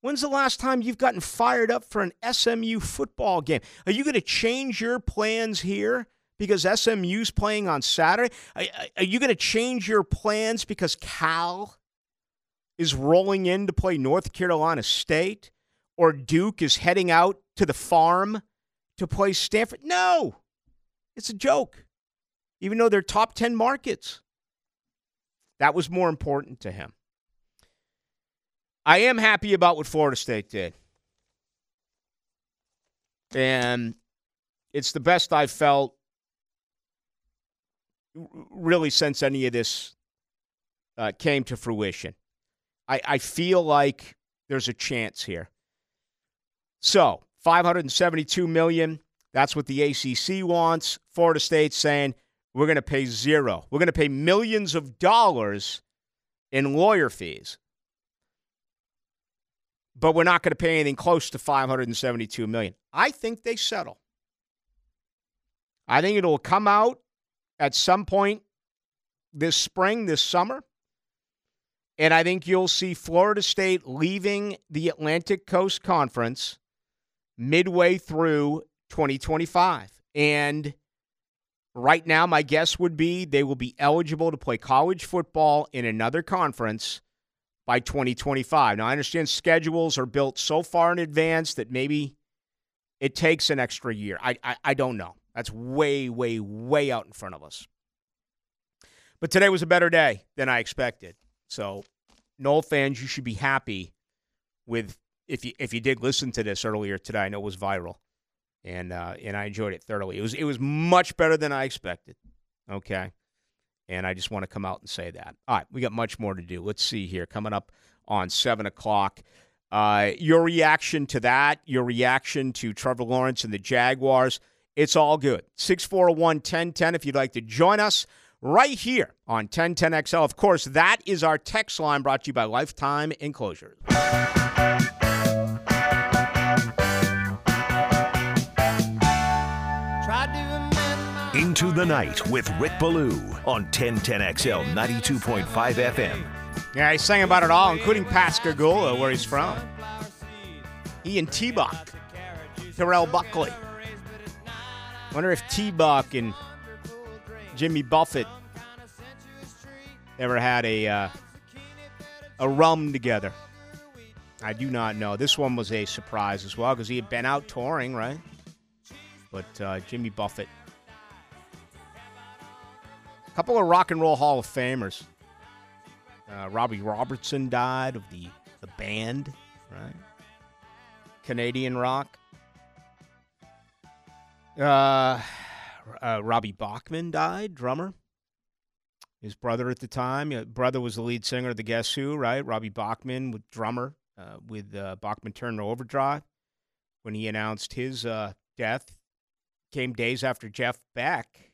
When's the last time you've gotten fired up for an SMU football game? Are you going to change your plans here because SMU's playing on Saturday? Are, you going to change your plans because Cal is rolling in to play North Carolina State or Duke is heading out to the farm to play Stanford? No, it's a joke, even though they're top 10 markets. That was more important to him. I am happy about what Florida State did. And it's the best I've felt really since any of this uh, came to fruition. I, I feel like there's a chance here. So, 572 million, that's what the ACC wants. Florida State saying we're going to pay zero. We're going to pay millions of dollars in lawyer fees but we're not going to pay anything close to 572 million. I think they settle. I think it'll come out at some point this spring, this summer. And I think you'll see Florida State leaving the Atlantic Coast Conference midway through 2025. And right now, my guess would be they will be eligible to play college football in another conference by 2025. Now, I understand schedules are built so far in advance that maybe it takes an extra year. I, I, I, don't know. That's way, way, way out in front of us. But today was a better day than I expected. So, Nole fans, you should be happy with if you if you did listen to this earlier today. I know it was viral, and uh, and I enjoyed it thoroughly. It was it was much better than I expected. Okay. And I just want to come out and say that. All right, we got much more to do. Let's see here. Coming up on 7 o'clock. Uh, your reaction to that, your reaction to Trevor Lawrence and the Jaguars, it's all good. 641 1010 if you'd like to join us right here on 1010XL. Of course, that is our text line brought to you by Lifetime Enclosures. Into the Night with Rick Ballou on 1010XL 92.5 FM. Yeah, he sang about it all, including Pascagoula, where he's from. Ian T-Buck, Terrell Buckley. Wonder if T-Buck and Jimmy Buffett ever had a uh, a rum together. I do not know. This one was a surprise as well because he had been out touring, right? But uh, Jimmy Buffett a couple of rock and roll Hall of Famers. Uh, Robbie Robertson died of the the band, right? Canadian rock. Uh, uh, Robbie Bachman died, drummer. His brother at the time, uh, brother was the lead singer of the Guess Who, right? Robbie Bachman, with drummer uh, with uh, Bachman Turner Overdrive. When he announced his uh, death, came days after Jeff Beck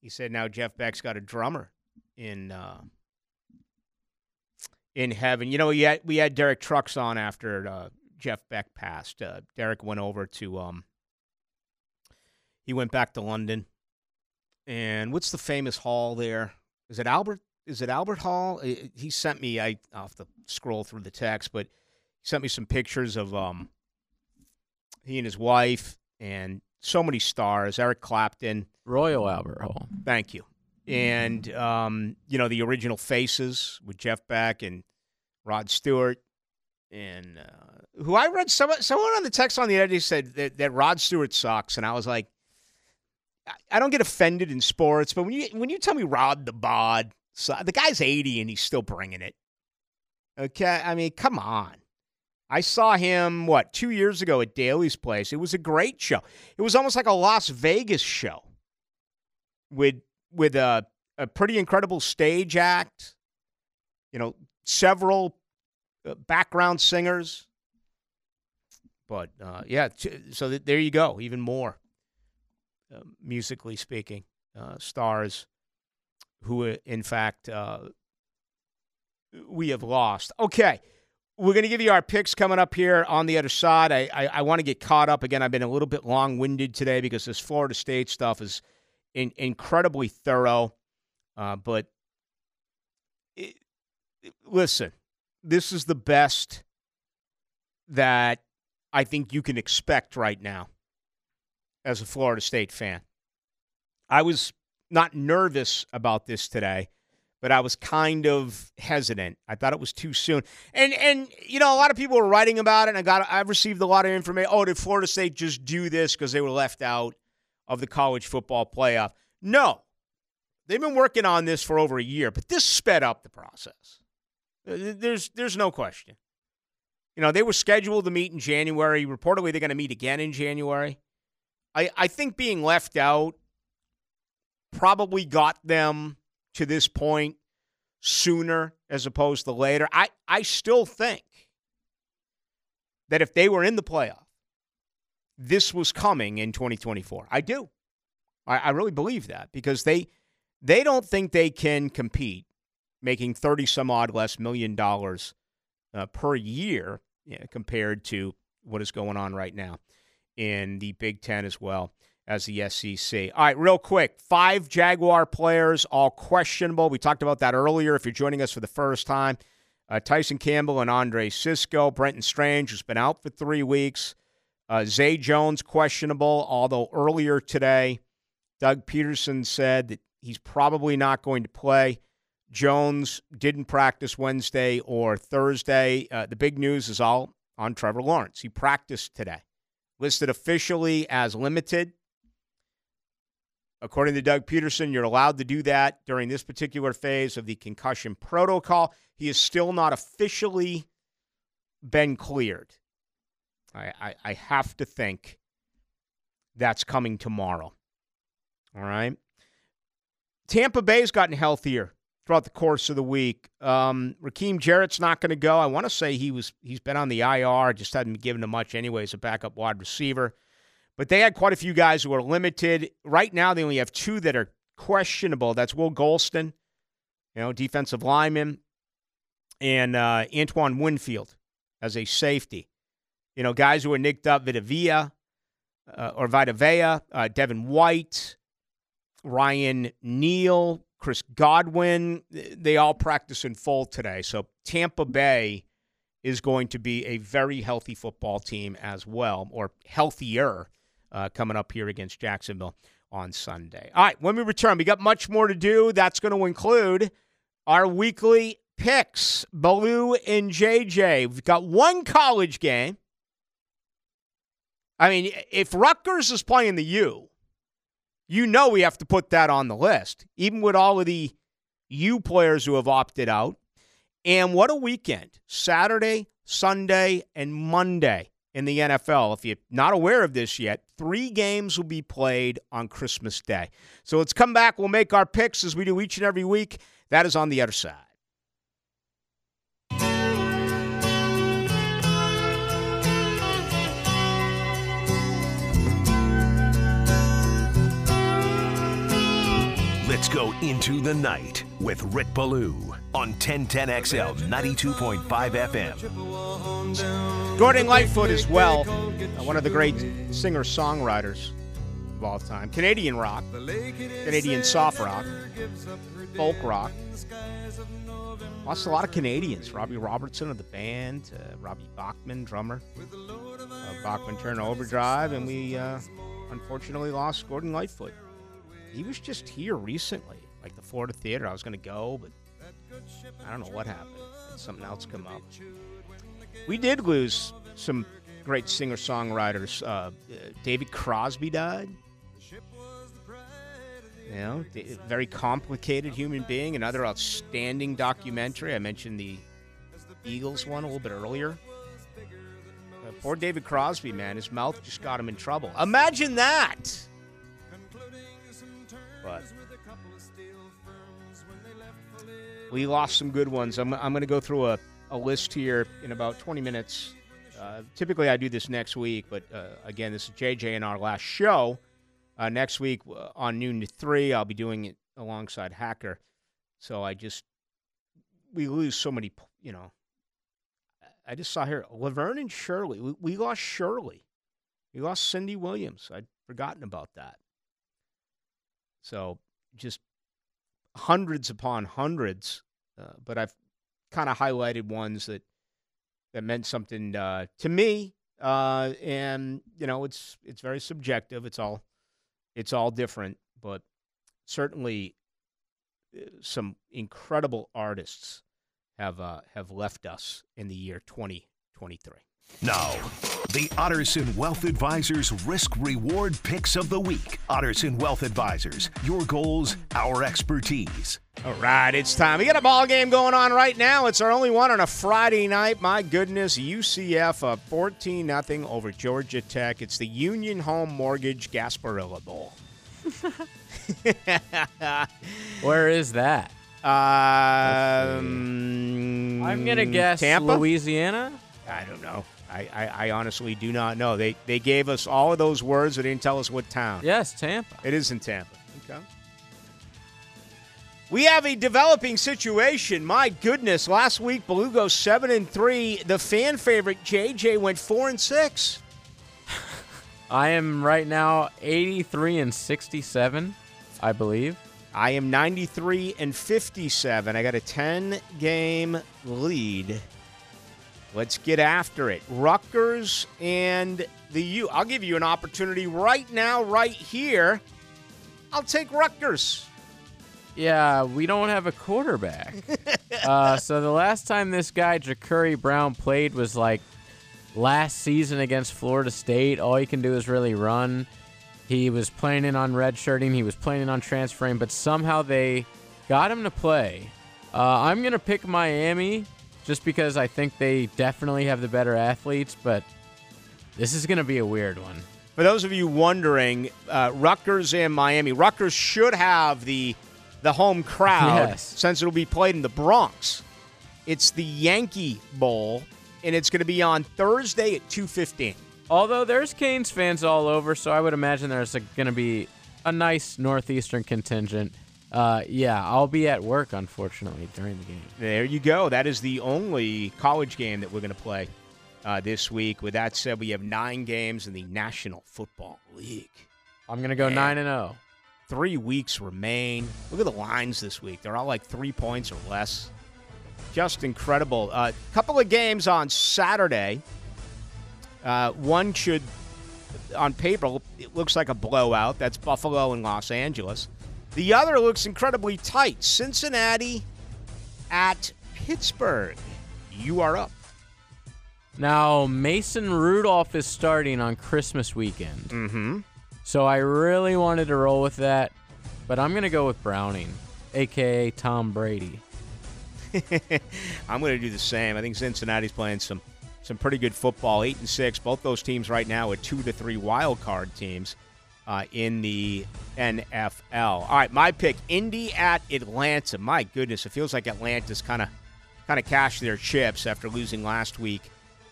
he said now Jeff Beck's got a drummer in in heaven. You know, we had, we had Derek Trucks on after Jeff Beck passed. Derek went over to um, he went back to London, and what's the famous hall there? Is it Albert? Is it Albert Hall? He sent me. I I'll have to scroll through the text, but he sent me some pictures of um, he and his wife and so many stars. Eric Clapton. Royal Albert Hall. Thank you. And um, you know the original faces with Jeff Beck and Rod Stewart, and uh, who I read someone someone on the text on the other day said that, that Rod Stewart sucks, and I was like, I, don't get offended in sports, but when you when you tell me Rod the Bod, so, the guy's eighty and he's still bringing it, Okay, I mean, come on. I saw him what two years ago at Daily's Place. It was a great show. It was almost like a Las Vegas show with with a a pretty incredible stage act. You know, several uh, background singers. But uh, yeah, so th- there you go. Even more uh, musically speaking, uh, stars who, uh, in fact, we have lost. Okay. We're going to give you our picks coming up here on the other side. I, I, I want to get caught up again. I've been a little bit long winded today because this Florida State stuff is in, incredibly thorough. Uh, but it- listen, this is the best that I think you can expect right now as a Florida State fan. I was not nervous about this today, but I was kind of hesitant. I thought it was too soon. And and you know, a lot of people were writing about it and I got I've received a lot of information. Oh, did Florida State just do this because they were left out of the college football playoff? No. They've been working on this for over a year, but this sped up the process. Uh, There's there's no question. You know, they were scheduled to meet in January. Reportedly, they're going to meet again in January. I, I think being left out probably got them to this point sooner as opposed to later. I, I still think that if they were in the playoff, this was coming in 2024. I do. I, I really believe that because they they don't think they can compete making 30 some odd less million dollars uh, per year compared to what is going on right now in the Big Ten as well as the SEC. All right, real quick five Jaguar players, all questionable. We talked about that earlier. If you're joining us for the first time, uh, Tyson Campbell and Andre Cisco, Brenton Strange, who's been out for three weeks. Uh, Zay Jones, questionable, although earlier today, Doug Pederson said that he's probably not going to play. Jones didn't practice Wednesday or Thursday. Uh, the big news is all on Trevor Lawrence. He practiced today, listed officially as limited. According to Doug Pederson, you're allowed to do that during this particular phase of the concussion protocol. He has still not officially been cleared. I, I, I have to think that's coming tomorrow. All right. Tampa Bay's gotten healthier throughout the course of the week. Um, Rakim Jarrett's not going to go. I want to say he was he's been on the IR, just hadn't been given him much anyway as a backup wide receiver. But they had quite a few guys who are limited. Right now, they only have two that are questionable. That's Will Gholston, you know, defensive lineman, and uh, Antoine Winfield as a safety. You know, guys who are nicked up, Vitavia uh, or Vitavea, uh, Devin White, Ryan Neal, Chris Godwin. They all practice in full today. So Tampa Bay is going to be a very healthy football team as well, or healthier, uh, coming up here against Jacksonville on Sunday. All right, when we return, we got much more to do. That's going to include our weekly picks, Ballou and JJ. We've got one college game. I mean, if Rutgers is playing the U, you know we have to put that on the list, even with all of the U players who have opted out. And what a weekend. Saturday, Sunday, and Monday in the NFL. If you're not aware of this yet, three games will be played on Christmas Day. So let's come back. We'll make our picks as we do each and every week. That is on the other side. Let's go into the night with Rick Ballou on 1010XL 92.5 FM. Gordon Lightfoot as well, uh, one of the great singer songwriters of all time. Canadian rock, Canadian soft rock, folk rock. Lost a lot of Canadians. Robbie Robertson of the band, uh, Robbie Bachman, drummer. Uh, Bachman Turner Overdrive, and we uh, unfortunately lost Gordon Lightfoot. He was just here recently, like the Florida Theater. I was going to go, but I don't know what happened. Something else come up. We did lose some great singer songwriters. Uh, David Crosby died. You know, very complicated human being. Another outstanding documentary. I mentioned the Eagles one a little bit earlier. Uh, poor David Crosby, man, his mouth just got him in trouble. Imagine that. But we lost some good ones. I'm, I'm going to go through a, a list here in about 20 minutes. Uh, typically, I do this next week, but uh, again, this is JJ in our last show. Uh, next week uh, on noon to three, I'll be doing it alongside Hacker. So I just we lose so many, you know. I just saw here Laverne and Shirley. We, we lost Shirley. We lost Cindy Williams. I'd forgotten about that. So just hundreds upon hundreds, uh, but I've kind of highlighted ones that that meant something uh, to me. Uh, and you know, it's it's very subjective. It's all it's all different, but certainly uh, some incredible artists have uh, have left us in the year 2023. Now, the Otterson Wealth Advisors Risk Reward Picks of the Week. Otterson Wealth Advisors, your goals, our expertise. All right, it's time. We got a ball game going on right now. It's our only one on a Friday night. My goodness, UCF up 14 0 over Georgia Tech. It's the Union Home Mortgage Gasparilla Bowl. [laughs] Where is that? Um, I'm gonna guess Tampa. Louisiana. I don't know. I, I, I honestly do not know. They they gave us all of those words. They didn't tell us what town. Yes, Tampa. It is in Tampa. Okay. We have a developing situation. My goodness, last week Belugo seven and three. The fan favorite JJ went four and six. [laughs] I am right now 83 and 67, I believe. I am 93 and 57. I got a 10 game lead. Let's get after it. Rutgers and the U. I'll give you an opportunity right now, right here. I'll take Rutgers. Yeah, we don't have a quarterback. [laughs] uh, so the last time this guy, Jacurri Brown, played was like last season against Florida State. All he can do is really run. He was planning on redshirting. He was planning on transferring, but somehow they got him to play. Uh, I'm going to pick Miami just because I think they definitely have the better athletes, but this is going to be a weird one. For those of you wondering, uh, Rutgers and Miami. Rutgers should have the the home crowd Yes. since it'll be played in the Bronx. It's the Yankee Bowl, and it's going to be on Thursday at two fifteen. Although there's Canes fans all over, so I would imagine there's going to be a nice Northeastern contingent. Uh, yeah, I'll be at work, unfortunately, during the game. There you go. That is the only college game that we're going to play uh, this week. With that said, we have nine games in the National Football League. I'm going to go 9 and oh. 0. Three weeks remain. Look at the lines this week. They're all like three points or less. Just incredible. A uh, couple of games on Saturday. Uh, one should, on paper, it looks like a blowout. That's Buffalo and Los Angeles. The other looks incredibly tight. Cincinnati at Pittsburgh. You are up. Now, Mason Rudolph is starting on Christmas weekend. Mm-hmm. So I really wanted to roll with that, but I'm going to go with Browning, aka Tom Brady. [laughs] I'm going to do the same. I think Cincinnati's playing some some pretty good football. Eight and six. Both those teams right now are two to three wild card teams uh, in the NFL. All right, my pick: Indy at Atlanta. My goodness, it feels like Atlanta's kind of kind of cashed their chips after losing last week.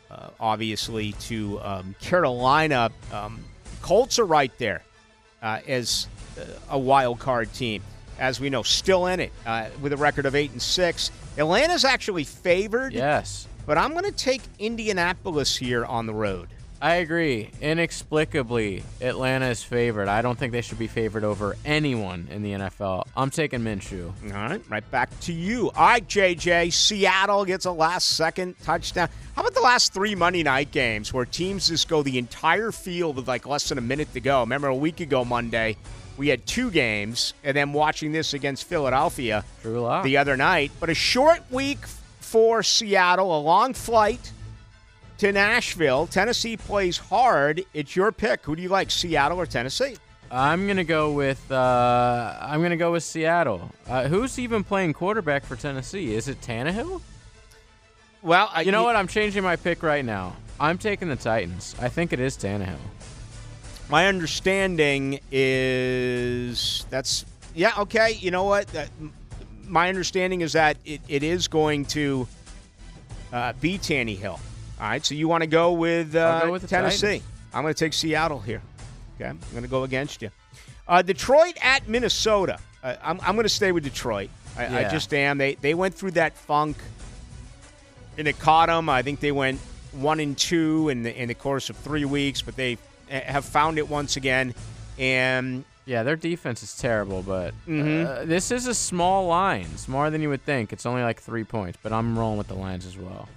Uh, obviously to um, Carolina. Um, Colts are right there uh, as uh, a wild card team, as we know, still in it uh, with a record of eight and six. Atlanta's actually favored, Yes, but I'm going to take Indianapolis here on the road. I agree. Inexplicably, Atlanta is favored. I don't think they should be favored over anyone in the NFL. I'm taking Minshew. All right, right back to you. All right, JJ. Seattle gets a last second touchdown. How about the last three Monday night games where teams just go the entire field with like less than a minute to go? Remember a week ago Monday, we had two games, and then watching this against Philadelphia the other night. But a short week for Seattle, a long flight to Nashville. Tennessee plays hard. It's your pick. Who do you like, Seattle or Tennessee? I'm gonna go with uh, I'm gonna go with Seattle. Uh, who's even playing quarterback for Tennessee? Is it Tannehill? Well, I, You know what? I'm changing my pick right now. I'm taking the Titans. I think it is Tannehill. My understanding is that's yeah okay. You know what? That, my understanding is that it, it is going to uh, be Tannehill. All right, so you want to go with, uh, go with Tennessee? Titans. I'm going to take Seattle here. Okay, I'm going to go against you. Uh, Detroit at Minnesota. Uh, I'm, I'm going to stay with Detroit. I, I just am. They they went through that funk, and it caught them. I think they went one and two in the in the course of three weeks, but they uh, have found it once again. And Yeah, their defense is terrible, but Mhm. uh, this is a small line. It's more than you would think. It's only like three points, but I'm rolling with the lines as well.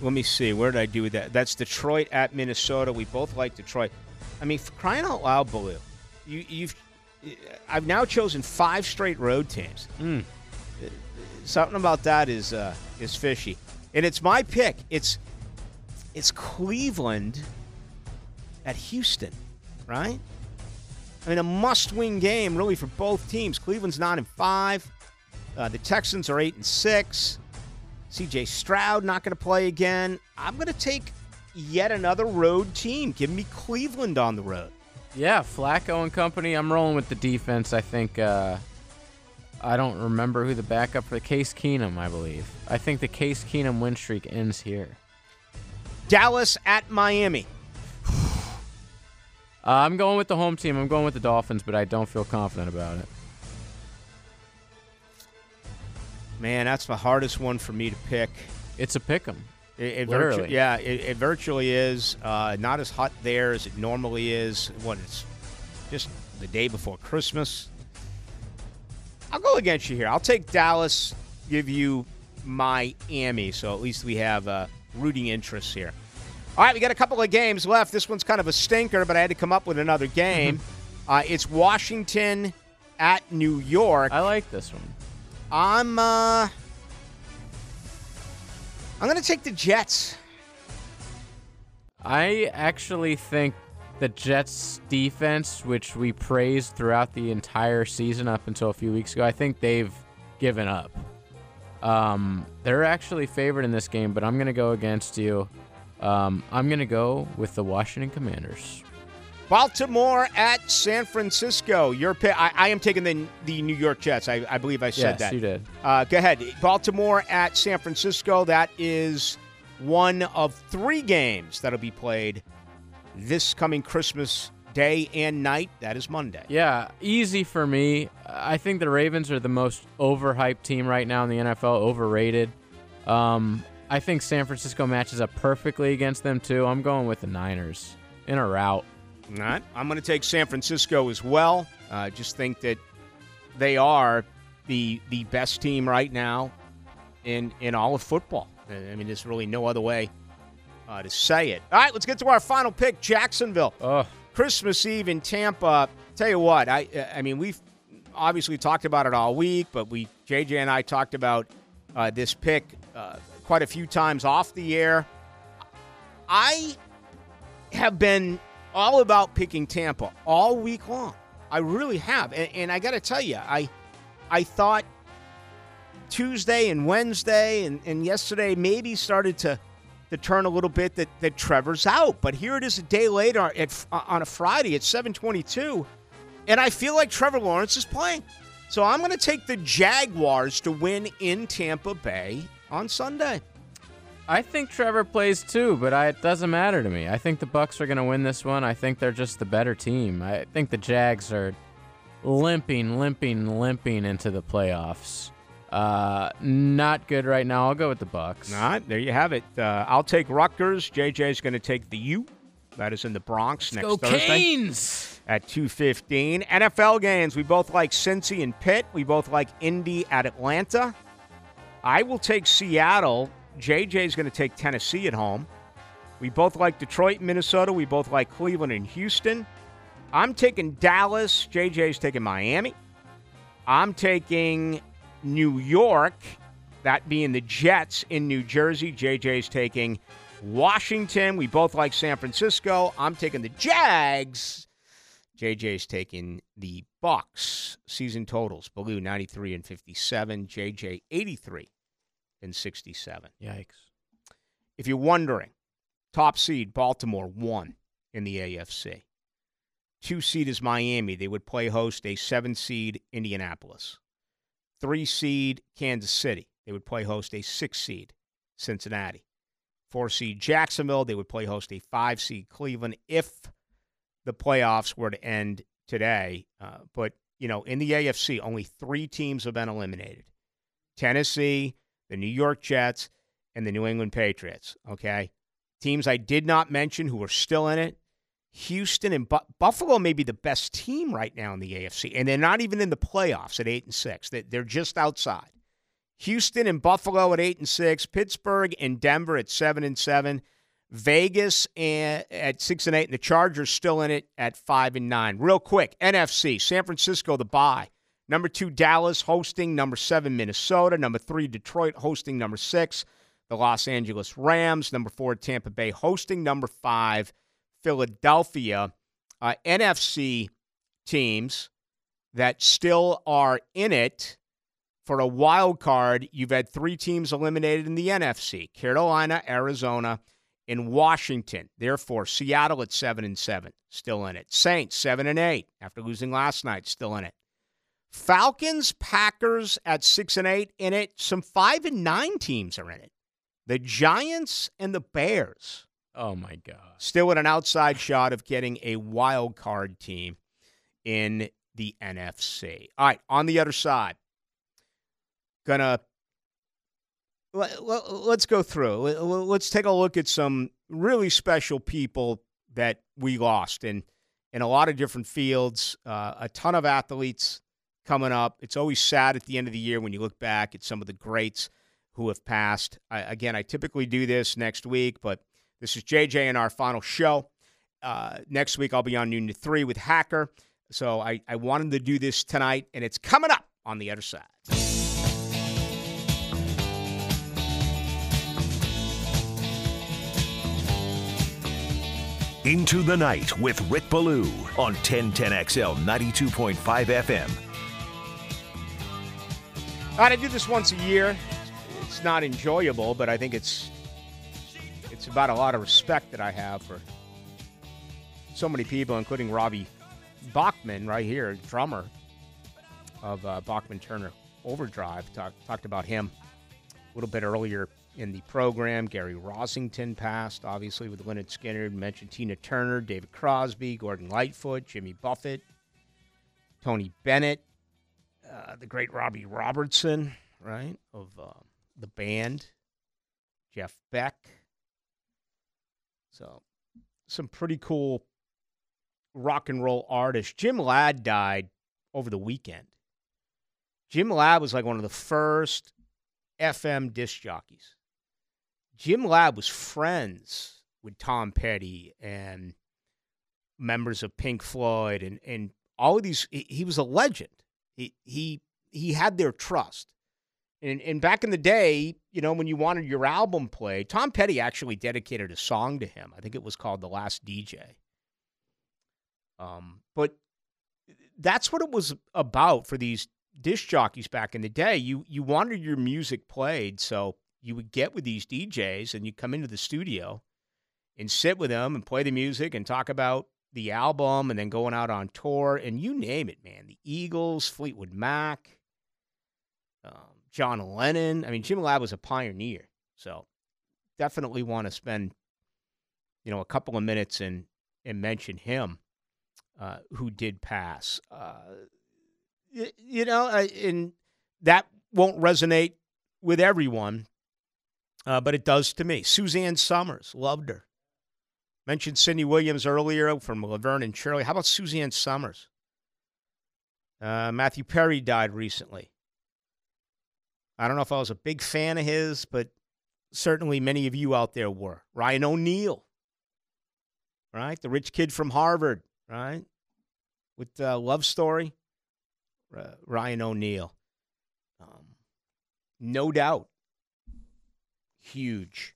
Let me see, where did I do that? That's Detroit at Minnesota. We both like Detroit. I mean, crying out loud, Ballou, you, you've I've now chosen five straight road teams. Mm. Something about that is uh, is fishy, and it's my pick. It's it's Cleveland at Houston, right? I mean, a must-win game really for both teams. Cleveland's nine and five. Uh, the Texans are eight and six. C.J. Stroud not going to play again. I'm going to take yet another road team. Give me Cleveland on the road. Yeah, Flacco and company. I'm rolling with the defense. I think uh, I don't remember who the backup for Case Keenum. I believe. I think the Case Keenum win streak ends here. Dallas at Miami. [sighs] Uh, I'm going with the home team. I'm going with the Dolphins, but I don't feel confident about it. Man, that's the hardest one for me to pick. It's a pick 'em. It, it virtu- yeah, it, it virtually is. Uh, not as hot there as it normally is. What it's just the day before Christmas. I'll go against you here. I'll take Dallas. Give you Miami. So at least we have uh, rooting interests here. All right, we got a couple of games left. This one's kind of a stinker, but I had to come up with another game. uh, it's Washington at New York. I like this one. I'm uh I'm gonna take the Jets. I actually think the Jets defense, which we praised throughout the entire season up until a few weeks ago, I think they've given up. Um, they're actually favored in this game, but I'm to go against you. Um, I'm to go with the Washington Commanders. Baltimore at San Francisco. Your pick. I, I am taking the the New York Jets. I, I believe I said that. yes, that. you did. Uh, go ahead. Baltimore at San Francisco. That is one of three games that'll be played this coming Christmas day and night. That is Monday. Yeah, easy for me. I think the Ravens are the most overhyped team right now in the NFL, overrated. Um, I think San Francisco matches up perfectly against them too. I'm going with the Niners in a route. All right. I'm going to take San Francisco as well. I uh, just think that they are the the best team right now in in all of football. I mean, there's really no other way uh, to say it. All right, let's get to our final pick: Jacksonville. Oh, Christmas Eve in Tampa. Tell you what, I I mean we've obviously talked about it all week, but we JJ and I talked about uh, this pick uh, quite a few times off the air. I have been all about picking Tampa all week long. I really have, and, and I got to tell you, I I thought Tuesday and Wednesday and, and yesterday maybe started to to turn a little bit that, that Trevor's out. But here it is a day later at, uh, on a Friday at 722, and I feel like Trevor Lawrence is playing. So I'm going to take the Jaguars to win in Tampa Bay on Sunday. I think Trevor plays too, but I, it doesn't matter to me. I think the Bucs are going to win this one. I think they're just the better team. I think the Jags are limping, limping, limping into the playoffs. Uh, not good right now. I'll go with the Bucs. All right, there you have it. Uh, I'll take Rutgers. JJ's going to take the U. That is in the Bronx next Go Thursday Canes! at 2:15. NFL games. We both like Cincy and Pitt. We both like Indy at Atlanta. I will take Seattle. JJ's going to take Tennessee at home. We both like Detroit Minnesota. We both like Cleveland and Houston. I'm taking Dallas. JJ's taking Miami. I'm taking New York, that being the Jets in New Jersey. JJ's taking Washington. We both like San Francisco. I'm taking the Jags. JJ's taking the Bucs. Season totals: Ballou 93 and 57, JJ 83 than 67. Yikes. If you're wondering, top seed Baltimore won in the AFC. Two seed is Miami. They would play host a seven seed Indianapolis. Three seed Kansas City. They would play host a six seed Cincinnati. Four seed Jacksonville. They would play host a five seed Cleveland if the playoffs were to end today. Uh, but, you know, in the AFC, only three teams have been eliminated Tennessee, the New York Jets, and the New England Patriots. Okay. Teams I did not mention who are still in it Houston and Bu- Buffalo may be the best team right now in the AFC, and they're not even in the playoffs at eight and six. They're just outside. Houston and Buffalo at eight and six, Pittsburgh and Denver at seven and seven, Vegas and, at six and eight, and the Chargers still in it at five and nine. Real quick, NFC: San Francisco, the bye. Number two, Dallas hosting. Number seven, Minnesota. Number three, Detroit hosting. Number six, the Los Angeles Rams. Number four, Tampa Bay hosting. Number five. Philadelphia, uh, NFC teams that still are in it for a wild card. You've had three teams eliminated in the NFC: Carolina, Arizona, and Washington. Therefore, Seattle at seven and seven, still in it. Saints seven and eight after losing last night, still in it. Falcons, Packers at six and eight in it. Some five and nine teams are in it. The Giants and the Bears Oh my God. Still with an outside shot of getting a wild card team in the NFC. All right, on the other side, gonna let, us go through. Let's take a look at some really special people that we lost in in a lot of different fields. Uh, a ton of athletes coming up. It's always sad at the end of the year when you look back at some of the greats who have passed. I, again, I typically do this next week, but this is JJ and our final show. Uh, next week, I'll be on noon to 3 with Hacker. So I, I wanted to do this tonight, and it's coming up on the other side. Into the Night with Rick Ballou on 1010XL 92.5 FM. I do this once a year. It's not enjoyable, but I think it's it's about a lot of respect that I have for so many people, including Robbie Bachman, right here, drummer of uh, Bachman Turner Overdrive. Talk, talked about him a little bit earlier in the program. Gary Rossington passed, obviously, with Lynyrd Skynyrd. Mentioned Tina Turner, David Crosby, Gordon Lightfoot, Jimmy Buffett, Tony Bennett, uh, the great Robbie Robertson, right, of uh, the band, Jeff Beck. So, some pretty cool rock and roll artists. Jim Ladd died over the weekend. Jim Ladd was like one of the first FM disc jockeys. Jim Ladd was friends with Tom Petty and members of Pink Floyd and, and all of these. He, he was a legend. He, he, he had their trust. And, and back in the day, you know, when you wanted your album played, Tom Petty actually dedicated a song to him. I think it was called The Last DJ. Um, but that's what it was about for these disc jockeys back in the day. You you wanted your music played, so you would get with these DJs and you come into the studio and sit with them and play the music and talk about the album and then going out on tour and you name it, man. The Eagles, Fleetwood Mac, um, John Lennon. I mean, Jim Ladd was a pioneer. So definitely want to spend, you know, a couple of minutes and, and mention him uh, who did pass. Uh, you, you know, and that won't resonate with everyone, uh, but it does to me. Suzanne Somers, loved her. Mentioned Cindy Williams earlier from Laverne and Shirley. How about Suzanne Somers? Uh, Matthew Perry died recently. I don't know if I was a big fan of his, but certainly many of you out there were. Ryan O'Neal, right? The rich kid from Harvard, right? With the love story, uh, Ryan O'Neal. Um, no doubt. Huge.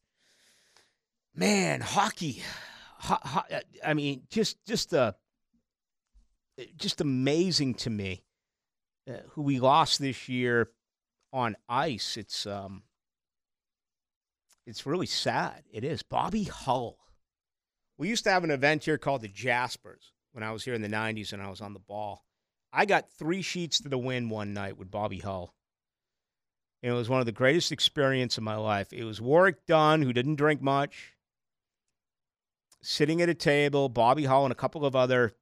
Man, hockey. I mean, just just uh, just amazing to me uh, who we lost this year on ice. It's um, it's really sad. It is. Bobby Hull. We used to have an event here called the Jaspers when I was here in the 90s and I was on the ball. I got three sheets to the wind one night with Bobby Hull. And it was one of the greatest experiences of my life. It was Warrick Dunn, who didn't drink much, sitting at a table, Bobby Hull and a couple of other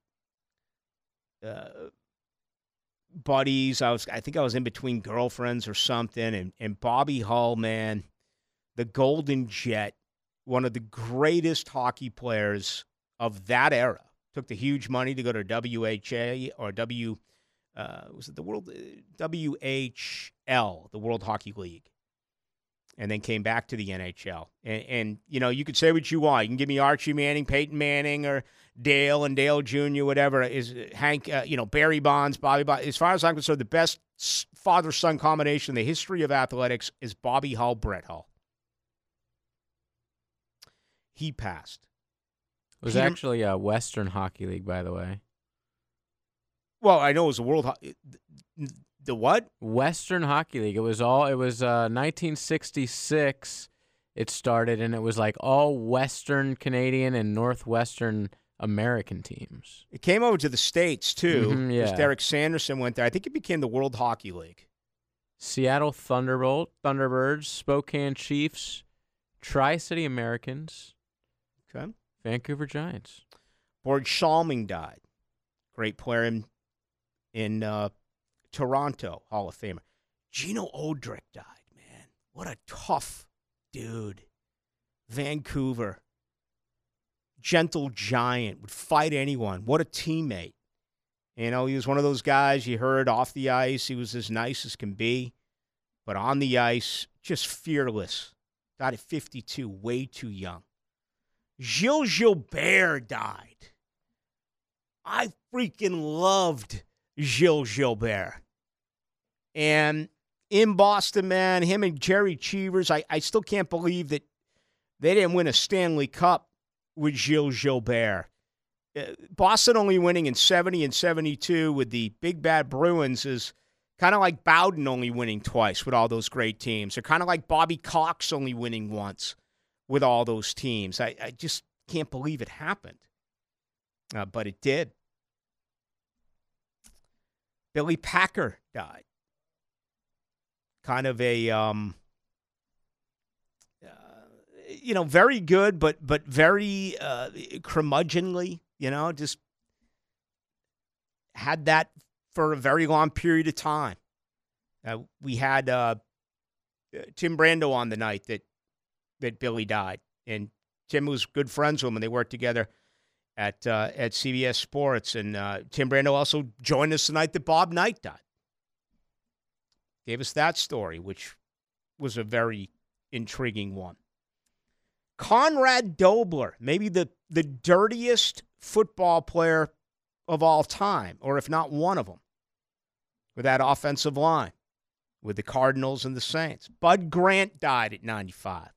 uh, buddies. I was, I think I was in between girlfriends or something, and and Bobby Hull, man, the Golden Jet, one of the greatest hockey players of that era. Took the huge money to go to WHA or W, uh, was it the World WHL, the World Hockey League, and then came back to the NHL. And, and you know, you could say what you want. You can give me Archie Manning, Peyton Manning, or Dale and Dale Jr., whatever. Is Hank, uh, you know, Barry Bonds, Bobby Bonds. As far as I'm concerned, the best father son combination in the history of athletics is Bobby Hull, Brett Hull. He passed. It was Peter- actually a Western Hockey League, by the way. Well, I know it was a world. Ho- The what? Western Hockey League. It was all. It was uh, 1966. It started, and it was like all Western Canadian and Northwestern American teams. It came over to the states too. Mhm, 'cause yeah. Derek Sanderson went there. I think it became the World Hockey League. Seattle Thunderbolt, Thunderbirds, Spokane Chiefs, Tri City Americans, Okay. Vancouver Giants. Borje Salming died. Great player in in uh, Toronto, Hall of Famer. Gino Odjick died, man. What a tough dude. Vancouver. Gentle giant, would fight anyone. What a teammate. You know, he was one of those guys you heard off the ice. He was as nice as can be. But on the ice, just fearless. Died at 52, way too young. Gilles Gilbert died. I freaking loved Gilles Gilbert. And in Boston, man, him and Gerry Cheevers, I, I still can't believe that they didn't win a Stanley Cup with Gilles Gilbert. Uh, Boston only winning in 70 and 72 with the Big Bad Bruins is kind of like Bowden only winning twice with all those great teams. They're kind of like Bobby Cox only winning once with all those teams. I, I just can't believe it happened. Uh, but it did. Billy Packer died. Kind of a, um, uh, you know, very good, but but very uh, curmudgeonly. You know, just had that for a very long period of time. Uh, we had uh, Tim Brando on the night that that Billy died, and Tim was good friends with him, and they worked together at uh, at CBS Sports. And uh, Tim Brando also joined us the night that Bob Knight died. Gave us that story, which was a very intriguing one. Conrad Dobler, maybe the, the dirtiest football player of all time, or if not one of them, with that offensive line with the Cardinals and the Saints. Bud Grant died at 95.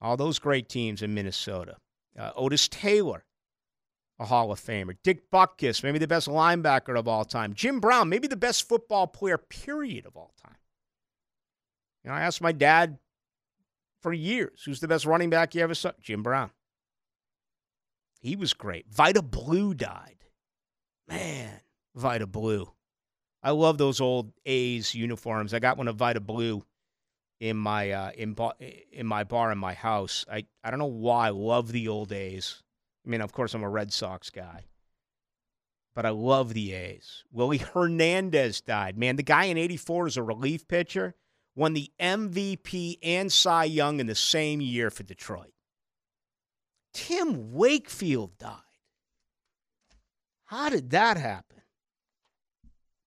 All those great teams in Minnesota. Uh, Otis Taylor, a Hall of Famer. Dick Butkus, maybe the best linebacker of all time. Jim Brown, maybe the best football player, period, of all time. You know, I asked my dad for years, who's the best running back you ever saw? Jim Brown. He was great. Vida Blue died. Man, Vida Blue. I love those old A's uniforms. I got one of Vida Blue in my uh, in bar, in my bar in my house. I I don't know why I love the old A's. I mean, of course, I'm a Red Sox guy, but I love the A's. Willie Hernandez died. Man, the guy in '84 is a relief pitcher. Won the MVP and Cy Young in the same year for Detroit. Tim Wakefield died. How did that happen?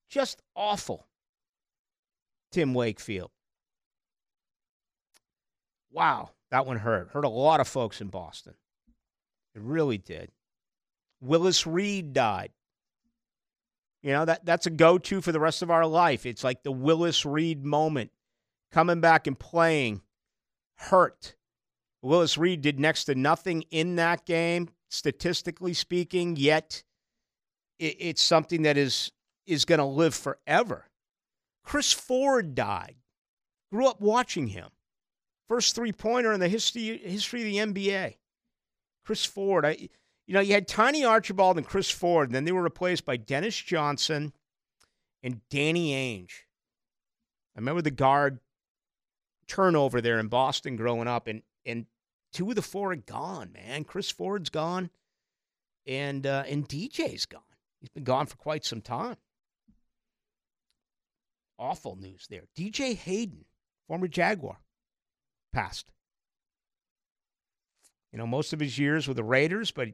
Just awful. Tim Wakefield. Wow, that one hurt. Hurt a lot of folks in Boston. It really did. Willis Reed died. You know, that, that's a go to for the rest of our life. It's like the Willis Reed moment. Coming back and playing hurt. Willis Reed did next to nothing in that game, statistically speaking, yet it, it's something that is is going to live forever. Chris Ford died. Grew up watching him First three pointer in the history history of the NBA. Chris Ford. I, you know, you had Tiny Archibald and Chris Ford, and then they were replaced by Dennis Johnson and Danny Ainge. I remember the guard turnover there in Boston growing up, and and two of the four are gone, man. Chris Ford's gone, and uh, and DJ's gone. He's been gone for quite some time. Awful news there. DJ Hayden, former Jaguar, passed. You know, most of his years with the Raiders, but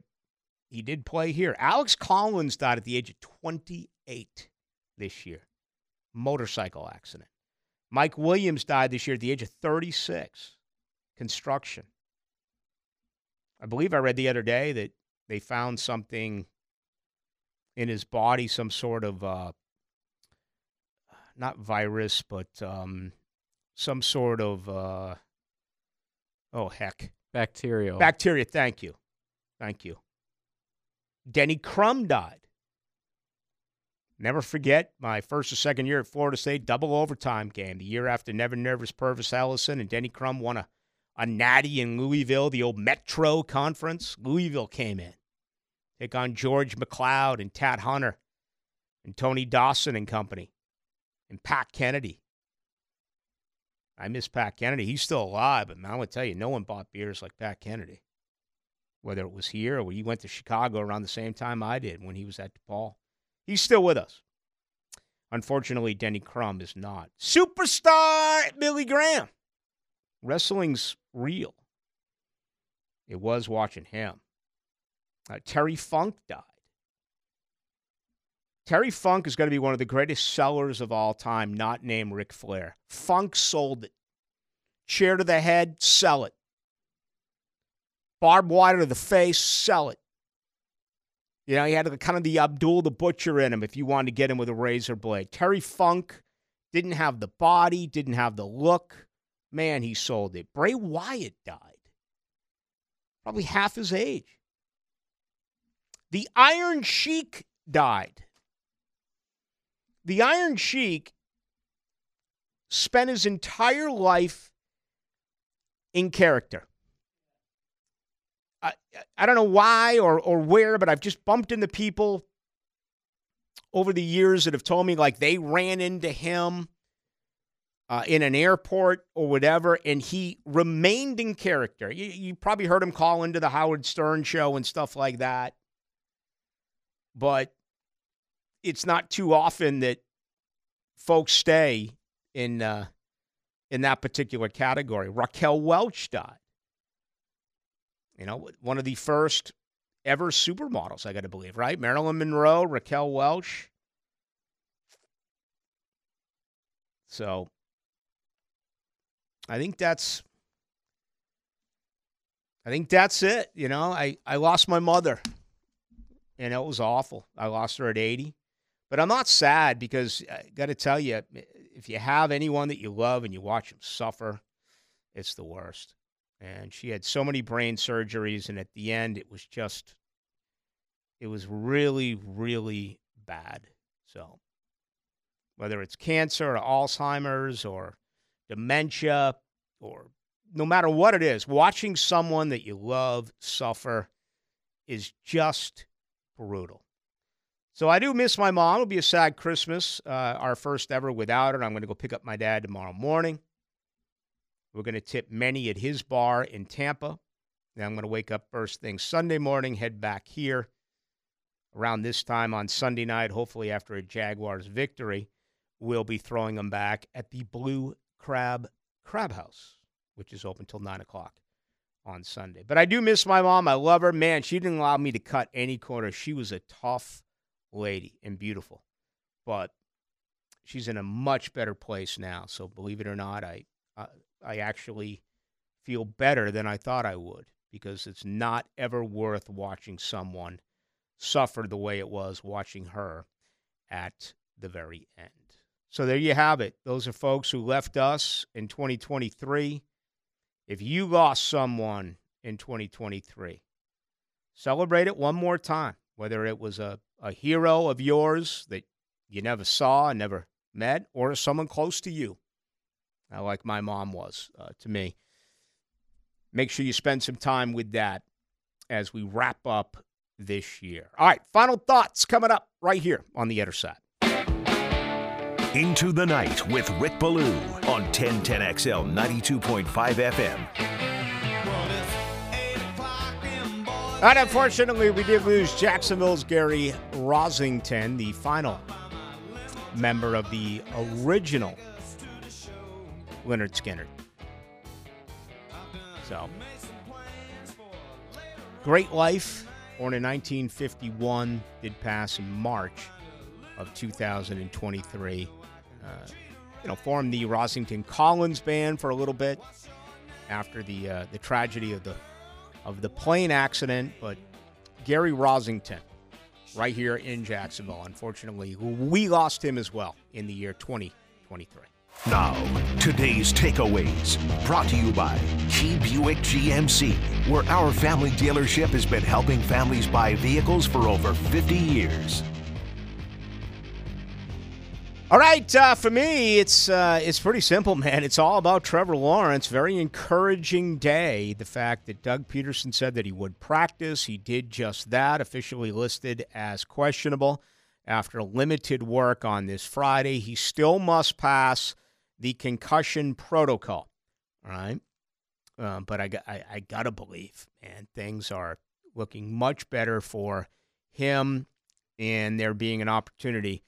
he did play here. Alex Collins died at the age of 28 this year. Motorcycle accident. Mike Williams died this year at the age of 36. Construction. I believe I read the other day that they found something in his body, some sort of uh, not virus, but um, some sort of uh, oh heck, Bacterial. bacteria. Thank you, thank you. Denny Crum died. Never forget my first or second year at Florida State double overtime game. The year after Never Nervous Pervis Ellison and Denny Crum won a, a natty in Louisville, the old Metro Conference. Louisville came in. Take on George McCloud and Tat Hunter and Tony Dawson and company and Pat Kennedy. I miss Pat Kennedy. He's still alive, but man, I would tell you, no one bought beers like Pat Kennedy. Whether it was here or he went to Chicago around the same time I did when he was at DePaul. He's still with us. Unfortunately, Denny Crum is not. Superstar Billy Graham. Wrestling's real. It was watching him. Uh, Terry Funk died. Terry Funk is going to be one of the greatest sellers of all time, not named Ric Flair. Funk sold it. Chair to the head, sell it. Barbed wire to the face, sell it. You know, he had kind of the Abdul the Butcher in him if you wanted to get him with a razor blade. Terry Funk didn't have the body, didn't have the look. Man, he sold it. Bray Wyatt died. Probably half his age. The Iron Sheik died. The Iron Sheik spent his entire life in character. I, I don't know why or, or where, but I've just bumped into people over the years that have told me like they ran into him uh, in an airport or whatever, and he remained in character. You, you probably heard him call into the Howard Stern show and stuff like that. But it's not too often that folks stay in uh, in that particular category. Raquel Welch died. You know, one of the first ever supermodels, I got to believe, right? Marilyn Monroe, Raquel Welch. So I think that's I think that's it. You know, I, I lost my mother. And it was awful. I lost her at 80. But I'm not sad because uh, I got to tell you, if you have anyone that you love and you watch them suffer, it's the worst. And she had so many brain surgeries. And at the end, it was just, it was really, really bad. So whether it's cancer or Alzheimer's or dementia or no matter what it is, watching someone that you love suffer is just brutal. So I do miss my mom. It'll be a sad Christmas, uh, our first ever without her. I'm going to go pick up my dad tomorrow morning. We're going to tip many at his bar in Tampa. Then I'm going to wake up first thing Sunday morning, head back here around this time on Sunday night, hopefully after a Jaguars victory. We'll be throwing them back at the Blue Crab Crab House, which is open till 9 o'clock on Sunday. But I do miss my mom. I love her. Man, she didn't allow me to cut any corners. She was a tough lady and beautiful. But she's in a much better place now. So believe it or not, I uh, I actually feel better than I thought I would because it's not ever worth watching someone suffer the way it was watching her at the very end. So there you have it. Those are folks who left us in 2023. If you lost someone in 2023, celebrate it one more time, whether it was a, a hero of yours that you never saw and never met, or someone close to you, uh, like my mom was uh, to me. make sure you spend some time with that as we wrap up this year. All right, final thoughts coming up right here on the other side. Into the Night with Rick Ballou on 1010XL 92.5 FM. And unfortunately, we did lose Jacksonville's Gary Rossington, the final member of the original Lynyrd Skynyrd. So, great life. Born in 1951, did pass in March of 2023. Uh, you know, formed the Rossington Collins Band for a little bit after the uh, the tragedy of the of the plane accident. But Gary Rossington, right here in Jacksonville, unfortunately, we lost him as well in the year 2023. Now, today's takeaways brought to you by Key Buick GMC, where our family dealership has been helping families buy vehicles for over 50 years. All right, uh, for me, it's uh, it's pretty simple, [laughs] man. It's all about Trevor Lawrence. Very encouraging day. The fact that Doug Pederson said that he would practice, he did just that. Officially listed as questionable after limited work on this Friday. He still must pass the concussion protocol. All right, um, but I, I I gotta believe, man, things are looking much better for him, and there being an opportunity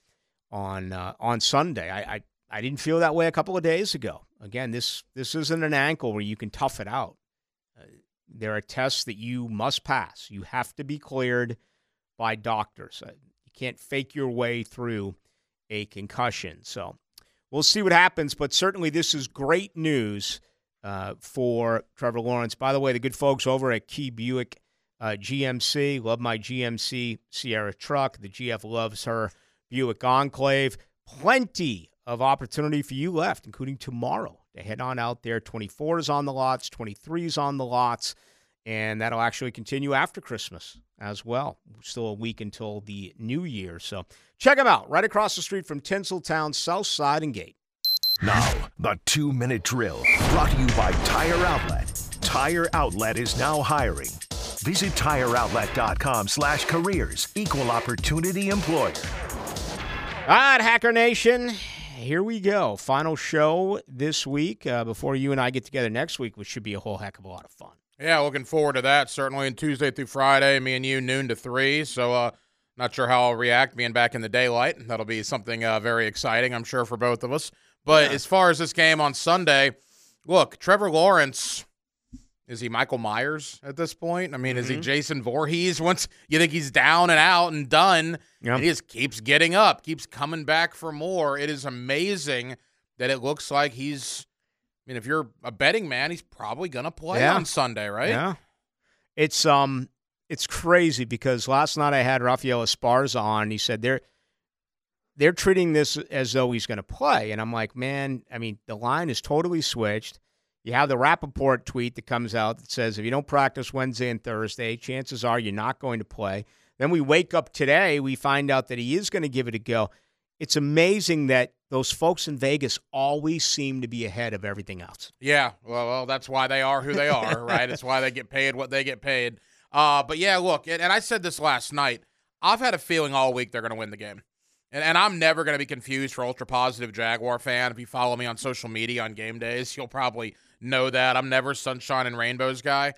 on uh, on Sunday. I, I I didn't feel that way a couple of days ago. Again, this this isn't an ankle where you can tough it out. Uh, there are tests that you must pass. You have to be cleared by doctors. Uh, you can't fake your way through a concussion. So we'll see what happens. But certainly, this is great news uh, for Trevor Lawrence. By the way, the good folks over at Key Buick uh, GMC love my GMC Sierra truck. The GF loves her. Buick Enclave. Plenty of opportunity for you left, including tomorrow to head on out there. 24 is on the lots, 23 is on the lots, and that'll actually continue after Christmas as well. Still a week until the new year. So check them out right across the street from Tinseltown, South Side and Gate. Now, the two minute drill brought to you by Tire Outlet. Tire Outlet is now hiring. Visit tireoutlet.com slash careers. Equal opportunity employer. All right, Hacker Nation, here we go. Final show this week uh, before you and I get together next week, which should be a whole heck of a lot of fun. Yeah, looking forward to that. Certainly, on Tuesday through Friday, me and you, noon to three. So, uh, not sure how I'll react being back in the daylight. That'll be something uh, very exciting, I'm sure, for both of us. But yeah. as far as this game on Sunday, look, Trevor Lawrence is he Michael Myers at this point? I mean, mm-hmm. is he mm-hmm. Jason Voorhees? Once you think he's down and out and done, yep. and he just keeps getting up, keeps coming back for more. It is amazing that it looks like he's. I mean, if you're a betting man, he's probably gonna play yeah. on Sunday, right? Yeah. It's um, it's crazy because last night I had Rafael Esparza on. he said they're they're treating this as though he's going to play, and I'm like, man, I mean, the line is totally switched. You have the Rapoport tweet that comes out that says if you don't practice Wednesday and Thursday, chances are you're not going to play. Then we wake up today, we find out that he is going to give it a go. It's amazing that those folks in Vegas always seem to be ahead of everything else. Yeah, well, well that's why they are who they are, [laughs] right? It's why they get paid what they get paid. Uh, but yeah, look, and, and I said this last night. I've had a feeling all week they're going to win the game. And, and I'm never going to be confused for ultra positive Jaguar fan. If you follow me on social media on game days, you'll probably know that. I'm never sunshine and rainbows guy.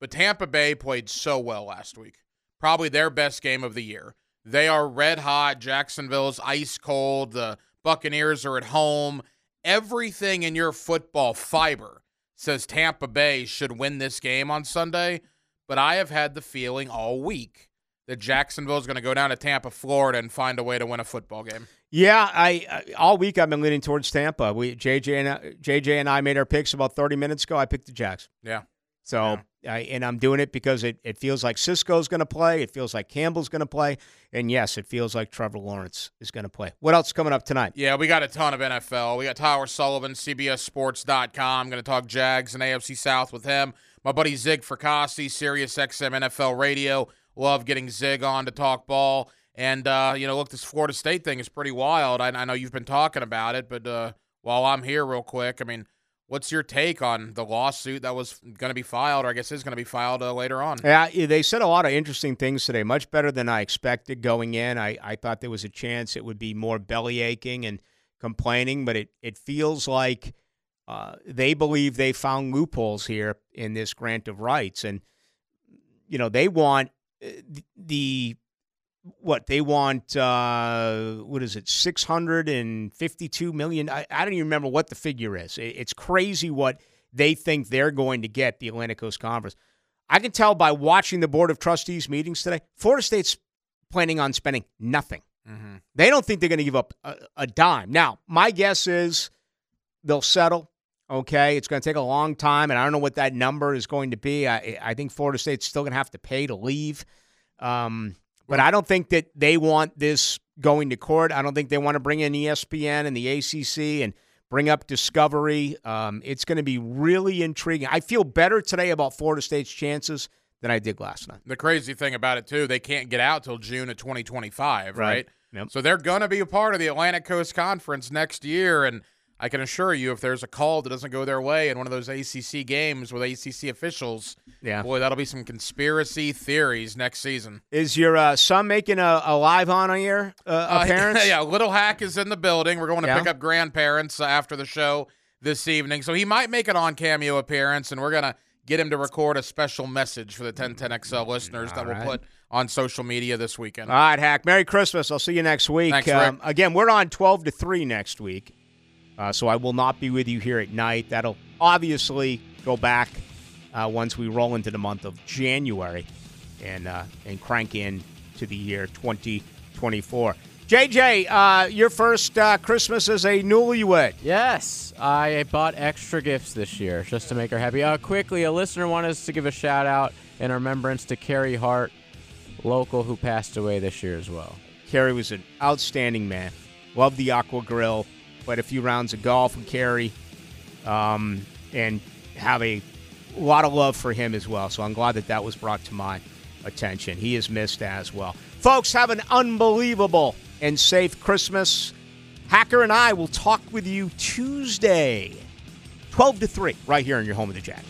But Tampa Bay played so well last week. Probably their best game of the year. They are red hot. Jacksonville's ice cold. The Buccaneers are at home. Everything in your football fiber says Tampa Bay should win this game on Sunday. But I have had the feeling all week that Jacksonville is going to go down to Tampa, Florida, and find a way to win a football game. Yeah, I all week I've been leaning towards Tampa. We JJ and uh, JJ and I made our picks about 30 minutes ago. I picked the Jacks. Yeah. So, yeah. I, and I'm doing it because it, it feels like Cisco's going to play. It feels like Campbell's going to play. And yes, it feels like Trevor Lawrence is going to play. What else coming up tonight? Yeah, we got a ton of NFL. We got Tyler Sullivan, CBSSports.com. I'm going to talk Jags and AFC South with him. My buddy Zig Fracassi, Sirius XM NFL Radio. Love getting Zig on to talk ball. And, uh, you know, look, this Florida State thing is pretty wild. I, I know you've been talking about it, but uh, while I'm here, real quick, I mean, what's your take on the lawsuit that was going to be filed, or I guess is going to be filed uh, later on? Yeah, they said a lot of interesting things today, much better than I expected going in. I, I thought there was a chance it would be more belly aching and complaining, but it, it feels like uh, they believe they found loopholes here in this grant of rights. And, you know, they want uh, the what they want uh, what is it 652 million? I, I, don't even remember what the figure is. It's crazy what they think they're going to get the atlantic coast conference. I can tell by watching the board of trustees meetings today florida state's planning on spending nothing. Mm-hmm. they don't think they're going to give up a, a dime. Now my guess is they'll settle okay? It's going to take a long time and i don't know what that number is going to be. I, I think florida state's still going to have to pay to leave. Um, but I don't think that they want this going to court. I don't think they want to bring in ESPN and the ACC and bring up Discovery. Um, it's going to be really intriguing. I feel better today about Florida State's chances than I did last night. The crazy thing about it, too, they can't get out till June of 2025, right? right? Yep. So they're going to be a part of the Atlantic Coast Conference next year. And – I can assure you, if there's a call that doesn't go their way in one of those ACC games with ACC officials, yeah, boy, that'll be some conspiracy theories next season. Is your uh, son making a, a live on air uh, [laughs] appearance? Uh, yeah, Little Hack is in the building. We're going to yeah. pick up grandparents uh, after the show this evening, so he might make an on cameo appearance, and we're gonna get him to record a special message for the 1010XL listeners All that right. we'll put on social media this weekend. All right, Hack. Merry Christmas. I'll see you next week. Thanks, um, again, we're on 12 to 3 next week. Uh, so I will not be with you here at night. That'll obviously go back uh, once we roll into the month of January and uh, and crank in to the year 2024. JJ, uh, your first uh, Christmas as a newlywed. Yes, I bought extra gifts this year just to make her happy. Uh, quickly, a listener wanted us to give a shout out in remembrance to Kerry Hart, local, who passed away this year as well. Kerry was an outstanding man. Loved the Aqua Grill played a few rounds of golf with Kerry, um, and have a lot of love for him as well. So I'm glad that that was brought to my attention. He is missed as well. Folks, have an unbelievable and safe Christmas. Hacker and I will talk with you Tuesday, 12 to 3, right here in your home of the Jack.